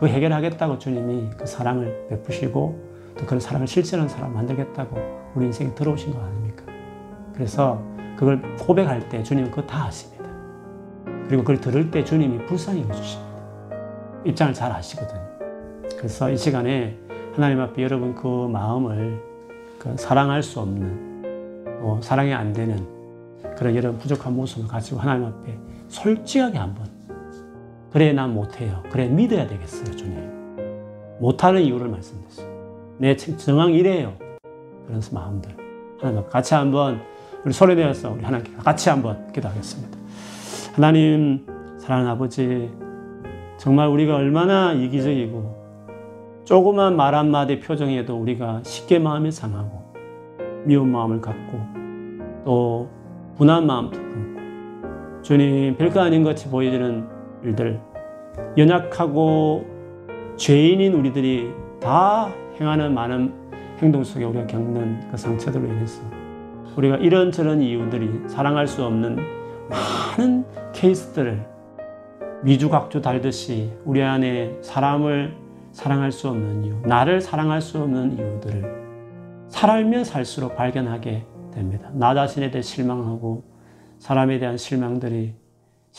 그 해결하겠다고 주님이 그 사랑을 베푸시고 또 그런 사랑을 실천하는 사람 만들겠다고 우리 인생에 들어오신 거 아닙니까? 그래서 그걸 고백할 때 주님은 그거 다 아십니다. 그리고 그걸 들을 때 주님이 불쌍히 여주십니다. 입장을 잘 아시거든요. 그래서 이 시간에 하나님 앞에 여러분 그 마음을 그 사랑할 수 없는, 어, 사랑이 안 되는 그런 여러분 부족한 모습을 가지고 하나님 앞에 솔직하게 한번 그래 난 못해요. 그래 믿어야 되겠어요 주님. 못하는 이유를 말씀드렸어요. 내 정황 이래요. 그런 마음들 하나님 같이 한번 우리 소리 내어서 우리 하나님께 같이 한번 기도하겠습니다. 하나님, 사랑하는 아버지, 정말 우리가 얼마나 이기적이고 조그만 말 한마디 표정에도 우리가 쉽게 마음이 상하고 미운 마음을 갖고 또 분한 마음도 품고 주님 별거 아닌 것이 보이는 일들 연약하고 죄인인 우리들이 다 행하는 많은 행동 속에 우리가 겪는 그 상처들로 인해서 우리가 이런저런 이유들이 사랑할 수 없는 많은 케이스들을 미주각주 달듯이 우리 안에 사람을 사랑할 수 없는 이유, 나를 사랑할 수 없는 이유들을 살면 살수록 발견하게 됩니다. 나 자신에 대해 실망하고 사람에 대한 실망들이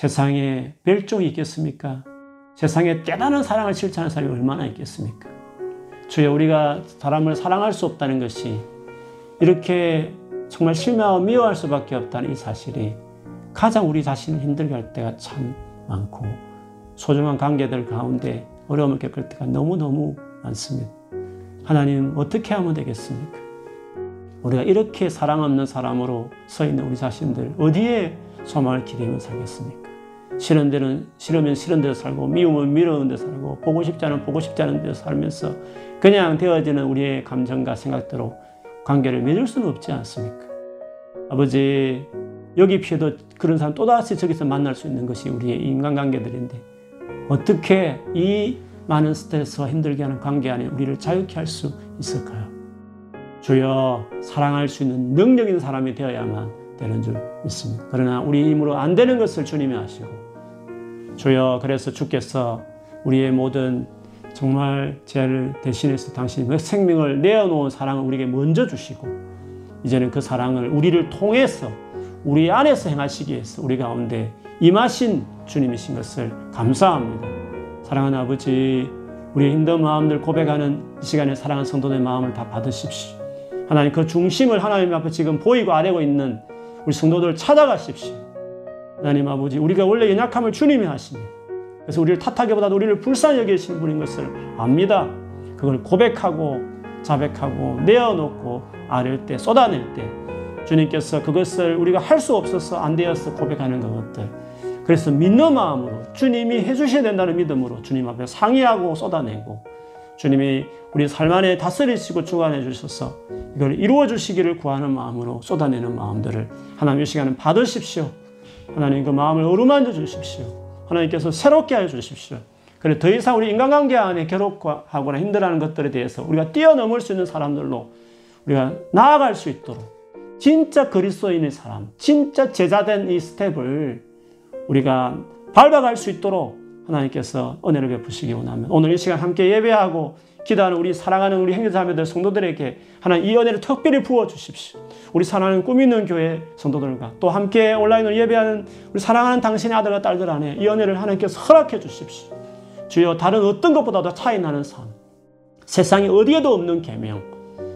세상에 별종이 있겠습니까? 세상에 깨달은 사랑을 실천하는 사람이 얼마나 있겠습니까? 주여 우리가 사람을 사랑할 수 없다는 것이 이렇게 정말 실망하고 미워할 수밖에 없다는 이 사실이 가장 우리 자신을 힘들게 할 때가 참 많고 소중한 관계들 가운데 어려움을 겪을 때가 너무너무 많습니다. 하나님 어떻게 하면 되겠습니까? 우리가 이렇게 사랑 없는 사람으로 서 있는 우리 자신들 어디에 소망을 기대며 살겠습니까? 싫은 데는 싫으면 싫은 데서 살고 미우면 미워운 데 살고 보고 싶지 않으면 보고 싶지 않은 데서 살면서 그냥 되어지는 우리의 감정과 생각대로 관계를 맺을 수는 없지 않습니까? 아버지, 여기 피해도 그런 사람 또다시 저기서 만날 수 있는 것이 우리의 인간관계들인데 어떻게 이 많은 스트레스와 힘들게 하는 관계 안에 우리를 자유케 할 수 있을까요? 주여 사랑할 수 있는 능력 있는 사람이 되어야만 되는 줄 믿습니다. 그러나 우리 힘으로 안 되는 것을 주님이 아시고 주여 그래서 주께서 우리의 모든 정말 죄를 대신해서 당신이 그 생명을 내어놓은 사랑을 우리에게 먼저 주시고 이제는 그 사랑을 우리를 통해서 우리 안에서 행하시기 위해서 우리 가운데 임하신 주님이신 것을 감사합니다. 사랑하는 아버지, 우리의 힘든 마음들 고백하는 이 시간에 사랑하는 성도의 마음을 다 받으십시오. 하나님 그 중심을 하나님 앞에 지금 보이고 아래고 있는 우리 성도들 찾아가십시오. 하나님 아버지, 우리가 원래 연약함을 주님이 하십니다. 그래서 우리를 탓하기보다도 우리를 불쌍히 여기시는 분인 것을 압니다. 그걸 고백하고 자백하고 내어놓고 아랠 때 쏟아낼 때 주님께서 그것을 우리가 할 수 없어서 안 되어서 고백하는 것들 그래서 믿는 마음으로 주님이 해주셔야 된다는 믿음으로 주님 앞에 상의하고 쏟아내고 주님이 우리 삶 안에 다스리시고 주관해 주셔서 이걸 이루어 주시기를 구하는 마음으로 쏟아내는 마음들을 하나님 이 시간은 받으십시오. 하나님 그 마음을 어루만져 주십시오. 하나님께서 새롭게 해 주십시오. 그래 더 이상 우리 인간관계 안에 괴롭하거나 힘들어하는 것들에 대해서 우리가 뛰어넘을 수 있는 사람들로 우리가 나아갈 수 있도록 진짜 그리스도인의 사람, 진짜 제자된 이 스텝을 우리가 밟아갈 수 있도록 하나님께서 은혜를 베푸시기 원하면 오늘 이 시간 함께 예배하고 기도하는 우리 사랑하는 우리 형제자매들 성도들에게 하나님 이 은혜를 특별히 부어 주십시오. 우리 사랑하는 꿈 있는 교회 성도들과 또 함께 온라인으로 예배하는 우리 사랑하는 당신의 아들과 딸들 안에 이 은혜를 하나님께서 허락해 주십시오. 주여 다른 어떤 것보다도 차이 나는 삶. 세상에 어디에도 없는 계명.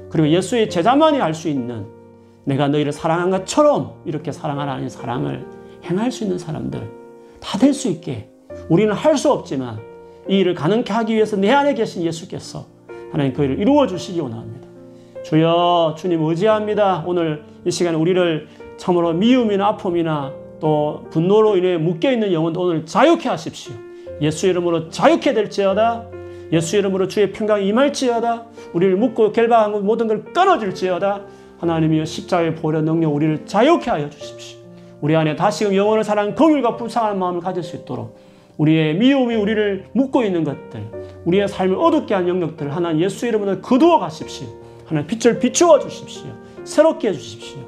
그리고 예수의 제자만이 알 수 있는 내가 너희를 사랑한 것처럼 이렇게 사랑하라는 사랑을 행할 수 있는 사람들 다 될 수 있게 우리는 할 수 없지만 이 일을 가능케 하기 위해서 내 안에 계신 예수께서 하나님 그 일을 이루어 주시기 원합니다. 주여 주님 의지합니다. 오늘 이 시간에 우리를 참으로 미움이나 아픔이나 또 분노로 인해 묶여 있는 영혼도 오늘 자유케 하십시오. 예수 이름으로 자유케 될지어다. 예수 이름으로 주의 평강이 임할지어다. 우리를 묶고 결박한 모든 걸 끊어질지어다. 하나님이여 십자가의 보혈 능력 우리를 자유케 하여 주십시오. 우리 안에 다시금 영혼을 사랑하는 긍휼과 불쌍한 마음을 가질 수 있도록 우리의 미움이 우리를 묶고 있는 것들, 우리의 삶을 어둡게 한 영역들 하나님 예수 이름으로 거두어 가십시오. 하나님 빛을 비추어 주십시오. 새롭게 해 주십시오.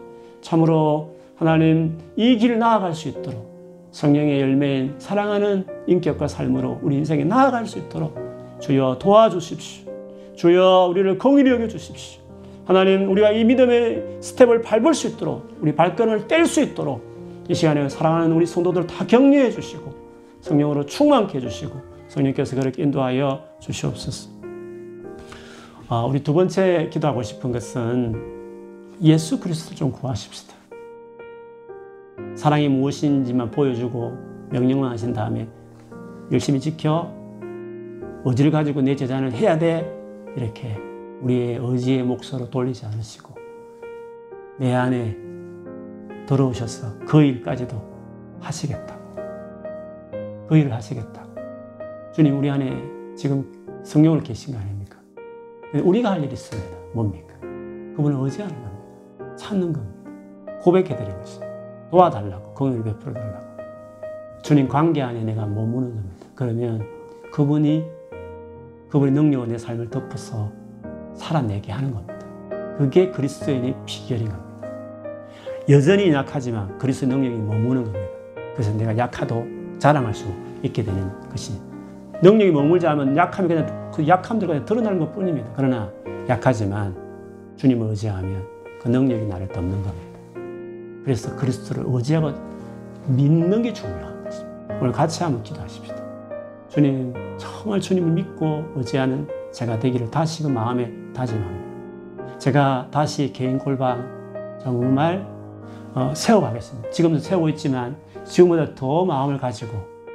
참으로 하나님 이 길을 나아갈 수 있도록 성령의 열매인 사랑하는 인격과 삶으로 우리 인생에 나아갈 수 있도록 주여 도와주십시오. 주여 우리를 공의히 여겨 주십시오. 하나님 우리가 이 믿음의 스텝을 밟을 수 있도록 우리 발걸음을 뗄 수 있도록 이 시간에 사랑하는 우리 성도들 다 격려해 주시고 성령으로 충만케 해주시고 성령께서 그렇게 인도하여 주시옵소서. 아, 우리 두 번째 기도하고 싶은 것은 예수 그리스도 좀 구하십시다. 사랑이 무엇인지만 보여주고 명령만 하신 다음에 열심히 지켜 의지를 가지고 내 제자는 해야 돼 이렇게 우리의 의지의 목소로 돌리지 않으시고 내 안에 들어오셔서 그 일까지도 하시겠다. 그 일을 하시겠다. 주님, 우리 안에 지금 성령을 계신 거 아닙니까? 우리가 할 일이 있습니다. 뭡니까? 그분을 의지하는 겁니다. 찾는 겁니다. 고백해드리고 있습니다. 도와달라고, 공을 베풀어달라고. 주님 관계 안에 내가 머무는 겁니다. 그러면 그분이, 그분의 능력으로 내 삶을 덮어서 살아내게 하는 겁니다. 그게 그리스도인의 비결인 겁니다. 여전히 약하지만 그리스도의 능력이 머무는 겁니다. 그래서 내가 약하도 자랑할 수 있게 되는 것이 능력이 머물지 않으면 약함이 그냥 그 약함들 그냥 드러나는 것 뿐입니다. 그러나 약하지만 주님을 의지하면 그 능력이 나를 덮는 겁니다. 그래서 그리스도를 의지하고 믿는 게 중요한 것입니다. 오늘 같이 한번 기도하십시다. 주님, 정말 주님을 믿고 의지하는 제가 되기를 다시금 마음에 다짐합니다. 제가 다시 개인 골방 정말 어, 세워가겠습니다. 지금도 세우고 있지만 지금보다 더 마음을 가지고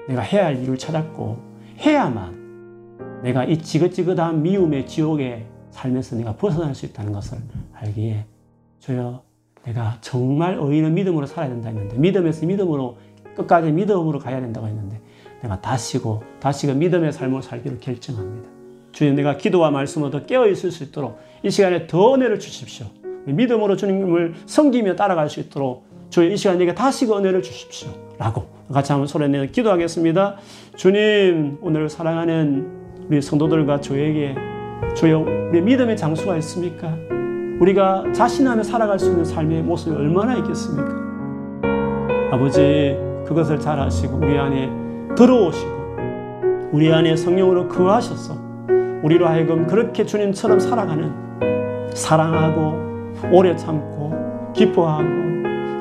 내가 해야 할 일을 찾았고 해야만 내가 이 지긋지긋한 미움의 지옥에 살면서 내가 벗어날 수 있다는 것을 알기에 주여 내가 정말 의인은 믿음으로 살아야 된다 했는데 믿음에서 믿음으로 끝까지 믿음으로 가야 된다고 했는데 내가 다시고 다시금 믿음의 삶을 살기로 결정합니다. 주님 내가 기도와 말씀으로 더 깨어 있을 수 있도록 이 시간에 더 은혜를 주십시오. 믿음으로 주님을 섬기며 따라갈 수 있도록 주여 이 시간 내게 다시 그 은혜를 주십시오. 라고 같이 한번 소리 내어 기도하겠습니다. 주님 오늘 사랑하는 우리 성도들과 저에게 주여 우리 믿음의 장수가 있습니까? 우리가 자신하며 살아갈 수 있는 삶의 모습이 얼마나 있겠습니까? 아버지 그것을 잘 아시고 우리 안에 들어오시고 우리 안에 성령으로 거하셔서 우리로 하여금 그렇게 주님처럼 살아가는 사랑하고 오래 참고 기뻐하고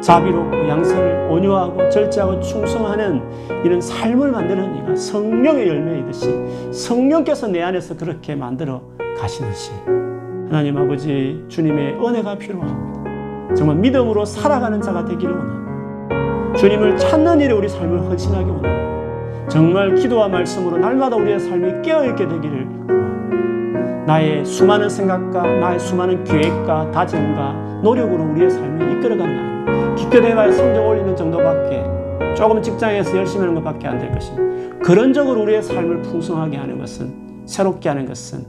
자비롭고 양선을 온유하고 절제하고 충성하는 이런 삶을 만드는 이가 성령의 열매이듯이 성령께서 내 안에서 그렇게 만들어 가시듯이 하나님 아버지 주님의 은혜가 필요합니다. 정말 믿음으로 살아가는 자가 되기를 원합니다. 주님을 찾는 일에 우리 삶을 헌신하기 원합니다. 정말 기도와 말씀으로 날마다 우리의 삶이 깨어있게 되기를. 나의 수많은 생각과 나의 수많은 계획과 다짐과 노력으로 우리의 삶을 이끌어간다. 기껏해봐야 성적 올리는 정도밖에 조금 직장에서 열심히 하는 것밖에 안 될 것입니다. 그런적으로 우리의 삶을 풍성하게 하는 것은 새롭게 하는 것은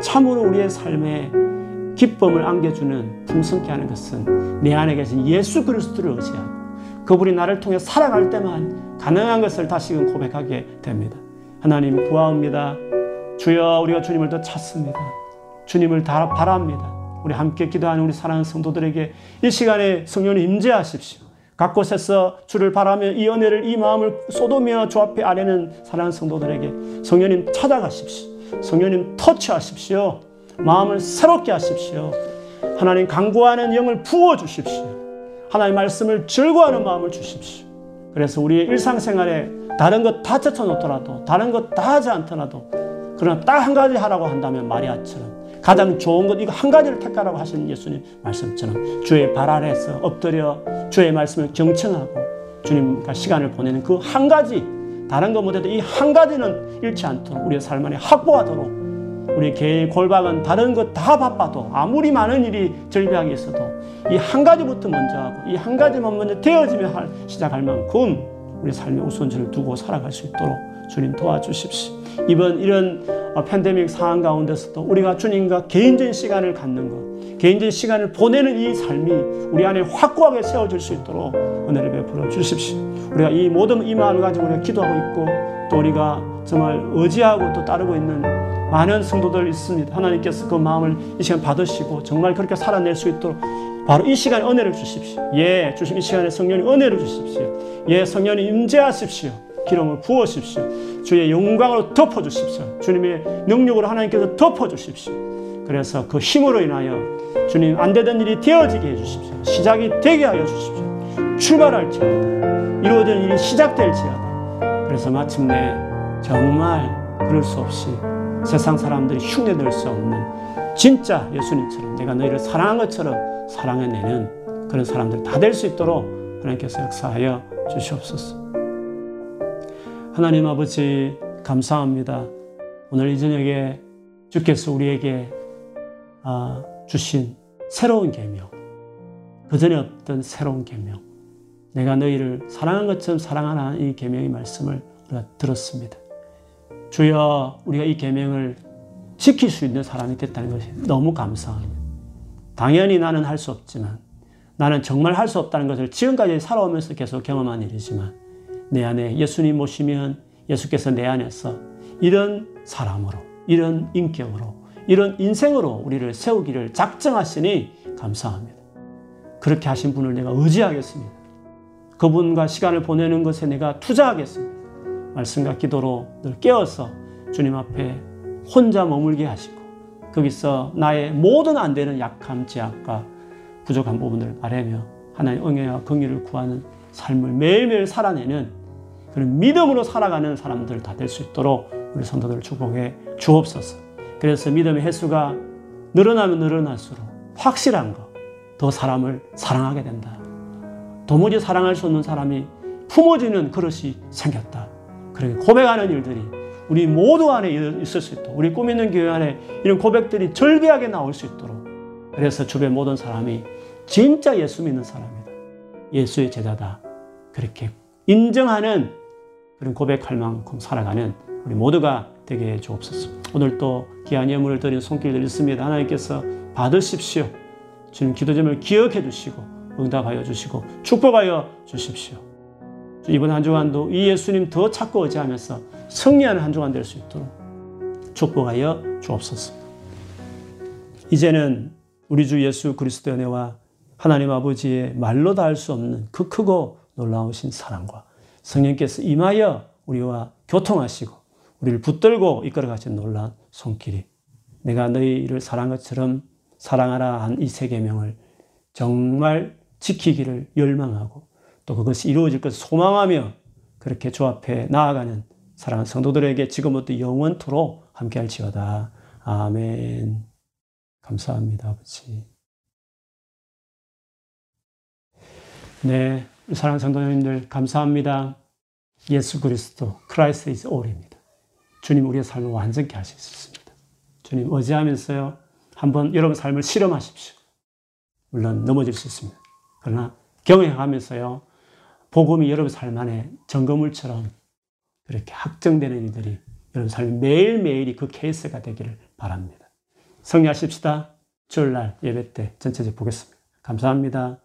참으로 우리의 삶에 기쁨을 안겨주는 풍성케 하는 것은 내 안에 계신 예수 그리스도를 의지하고 그분이 나를 통해 살아갈 때만 가능한 것을 다시금 고백하게 됩니다. 하나님 구하옵니다. 주여 우리가 주님을 더 찾습니다. 주님을 다 바랍니다. 우리 함께 기도하는 우리 사랑하는 성도들에게 이 시간에 성령님 임재하십시오. 각 곳에서 주를 바라며 이 은혜를 이 마음을 쏟으며 주 앞에 아뢰는 사랑하는 성도들에게 성령님 찾아가십시오. 성령님 터치하십시오. 마음을 새롭게 하십시오. 하나님 강구하는 영을 부어 주십시오. 하나님 말씀을 즐거워하는 마음을 주십시오. 그래서 우리의 일상생활에 다른 것 다 제쳐놓더라도 다른 것 다 하지 않더라도 그러나 딱 한 가지 하라고 한다면 마리아처럼 가장 좋은 것 이거 한 가지를 택하라고 하시는 예수님 말씀처럼 주의 발 아래에서 엎드려 주의 말씀을 경청하고 주님과 시간을 보내는 그 한 가지 다른 것 못해도 이 한 가지는 잃지 않도록 우리의 삶 안에 확보하도록 우리 개인 골방은 다른 것 다 바빠도 아무리 많은 일이 절벽이 있어도 이 한 가지부터 먼저 하고 이 한 가지만 먼저 되어지며 시작할 만큼 우리 삶의 우선지를 두고 살아갈 수 있도록 주님 도와주십시오. 이번 이런 어, 팬데믹 상황 가운데서도 우리가 주님과 개인적인 시간을 갖는 것, 개인적인 시간을 보내는 이 삶이 우리 안에 확고하게 세워질 수 있도록 은혜를 베풀어 주십시오. 우리가 이 모든 이 마음을 가지고 우리가 기도하고 있고 또 우리가 정말 의지하고 또 따르고 있는 많은 성도들 있습니다. 하나님께서 그 마음을 이 시간 받으시고 정말 그렇게 살아낼 수 있도록 바로 이 시간에 은혜를 주십시오. 예, 주신 이 시간에 성령님 은혜를 주십시오. 예, 성령님 임재하십시오. 기름을 부으십시오. 주의 영광으로 덮어주십시오. 주님의 능력으로 하나님께서 덮어주십시오. 그래서 그 힘으로 인하여 주님 안 되던 일이 되어지게 해주십시오. 시작이 되게 하여 주십시오. 출발할지어다. 이루어진 일이 시작될지어다. 그래서 마침내 정말 그럴 수 없이 세상 사람들이 흉내낼 수 없는 진짜 예수님처럼 내가 너희를 사랑한 것처럼 사랑해내는 그런 사람들 다 될 수 있도록 하나님께서 역사하여 주시옵소서. 하나님 아버지 감사합니다. 오늘 이 저녁에 주께서 우리에게 아, 주신 새로운 계명, 그 전에 없던 새로운 계명, 내가 너희를 사랑한 것처럼 사랑하라 이 계명의 말씀을 우리가 들었습니다. 주여 우리가 이 계명을 지킬 수 있는 사람이 됐다는 것이 너무 감사합니다. 당연히 나는 할 수 없지만 나는 정말 할 수 없다는 것을 지금까지 살아오면서 계속 경험한 일이지만 내 안에 예수님 모시면 예수께서 내 안에서 이런 사람으로, 이런 인격으로, 이런 인생으로 우리를 세우기를 작정하시니 감사합니다. 그렇게 하신 분을 내가 의지하겠습니다. 그분과 시간을 보내는 것에 내가 투자하겠습니다. 말씀과 기도로 늘 깨어서 주님 앞에 혼자 머물게 하시고 거기서 나의 모든 안 되는 약함, 제약과 부족한 부분을 아뢰며 하나님 응애와 긍휼을 구하는 삶을 매일매일 살아내는 그런 믿음으로 살아가는 사람들 다 될 수 있도록 우리 성도들 축복해 주옵소서. 그래서 믿음의 횟수가 늘어나면 늘어날수록 확실한 거, 더 사람을 사랑하게 된다. 도무지 사랑할 수 없는 사람이 품어지는 그릇이 생겼다. 그렇게 고백하는 일들이 우리 모두 안에 있을 수 있도록 우리 꿈 있는 교회 안에 이런 고백들이 절비하게 나올 수 있도록 그래서 주변 모든 사람이 진짜 예수 믿는 사람이다. 예수의 제자다. 그렇게 인정하는 그런 고백할 만큼 살아가는 우리 모두가 되게 해 주옵소서. 오늘 또 귀한 예물을 드린 손길들 있습니다. 하나님께서 받으십시오. 주님 기도점을 기억해 주시고 응답하여 주시고 축복하여 주십시오. 이번 한 주간도 이 예수님 더 찾고 의지하면서 승리하는 한 주간 될 수 있도록 축복하여 주옵소서. 이제는 우리 주 예수 그리스도의 은혜와 하나님 아버지의 말로 다 할 수 없는 그 크고 놀라우신 사랑과 성령께서 임하여 우리와 교통하시고 우리를 붙들고 이끌어 가신 놀라운 손길이 내가 너희를 사랑한 것처럼 사랑하라 한 이 세 계명을 정말 지키기를 열망하고 또 그것이 이루어질 것을 소망하며 그렇게 주 앞에 나아가는 사랑하는 성도들에게 지금부터 영원토록 함께할지어다. 아멘. 감사합니다, 아버지. 네, 사랑하는 성도님들 감사합니다. 예수 그리스도 Christ is all입니다. 주님 우리의 삶을 완전케 하실 수 있습니다. 주님 의지하면서요. 한번 여러분 삶을 실험하십시오. 물론 넘어질 수 있습니다. 그러나 경험하면서요. 복음이 여러분 삶 안에 점검물처럼 그렇게 확정되는 일들이 여러분 삶 매일매일이 그 케이스가 되기를 바랍니다. 승리하십시다. 주일날 예배 때 전체적 보겠습니다. 감사합니다.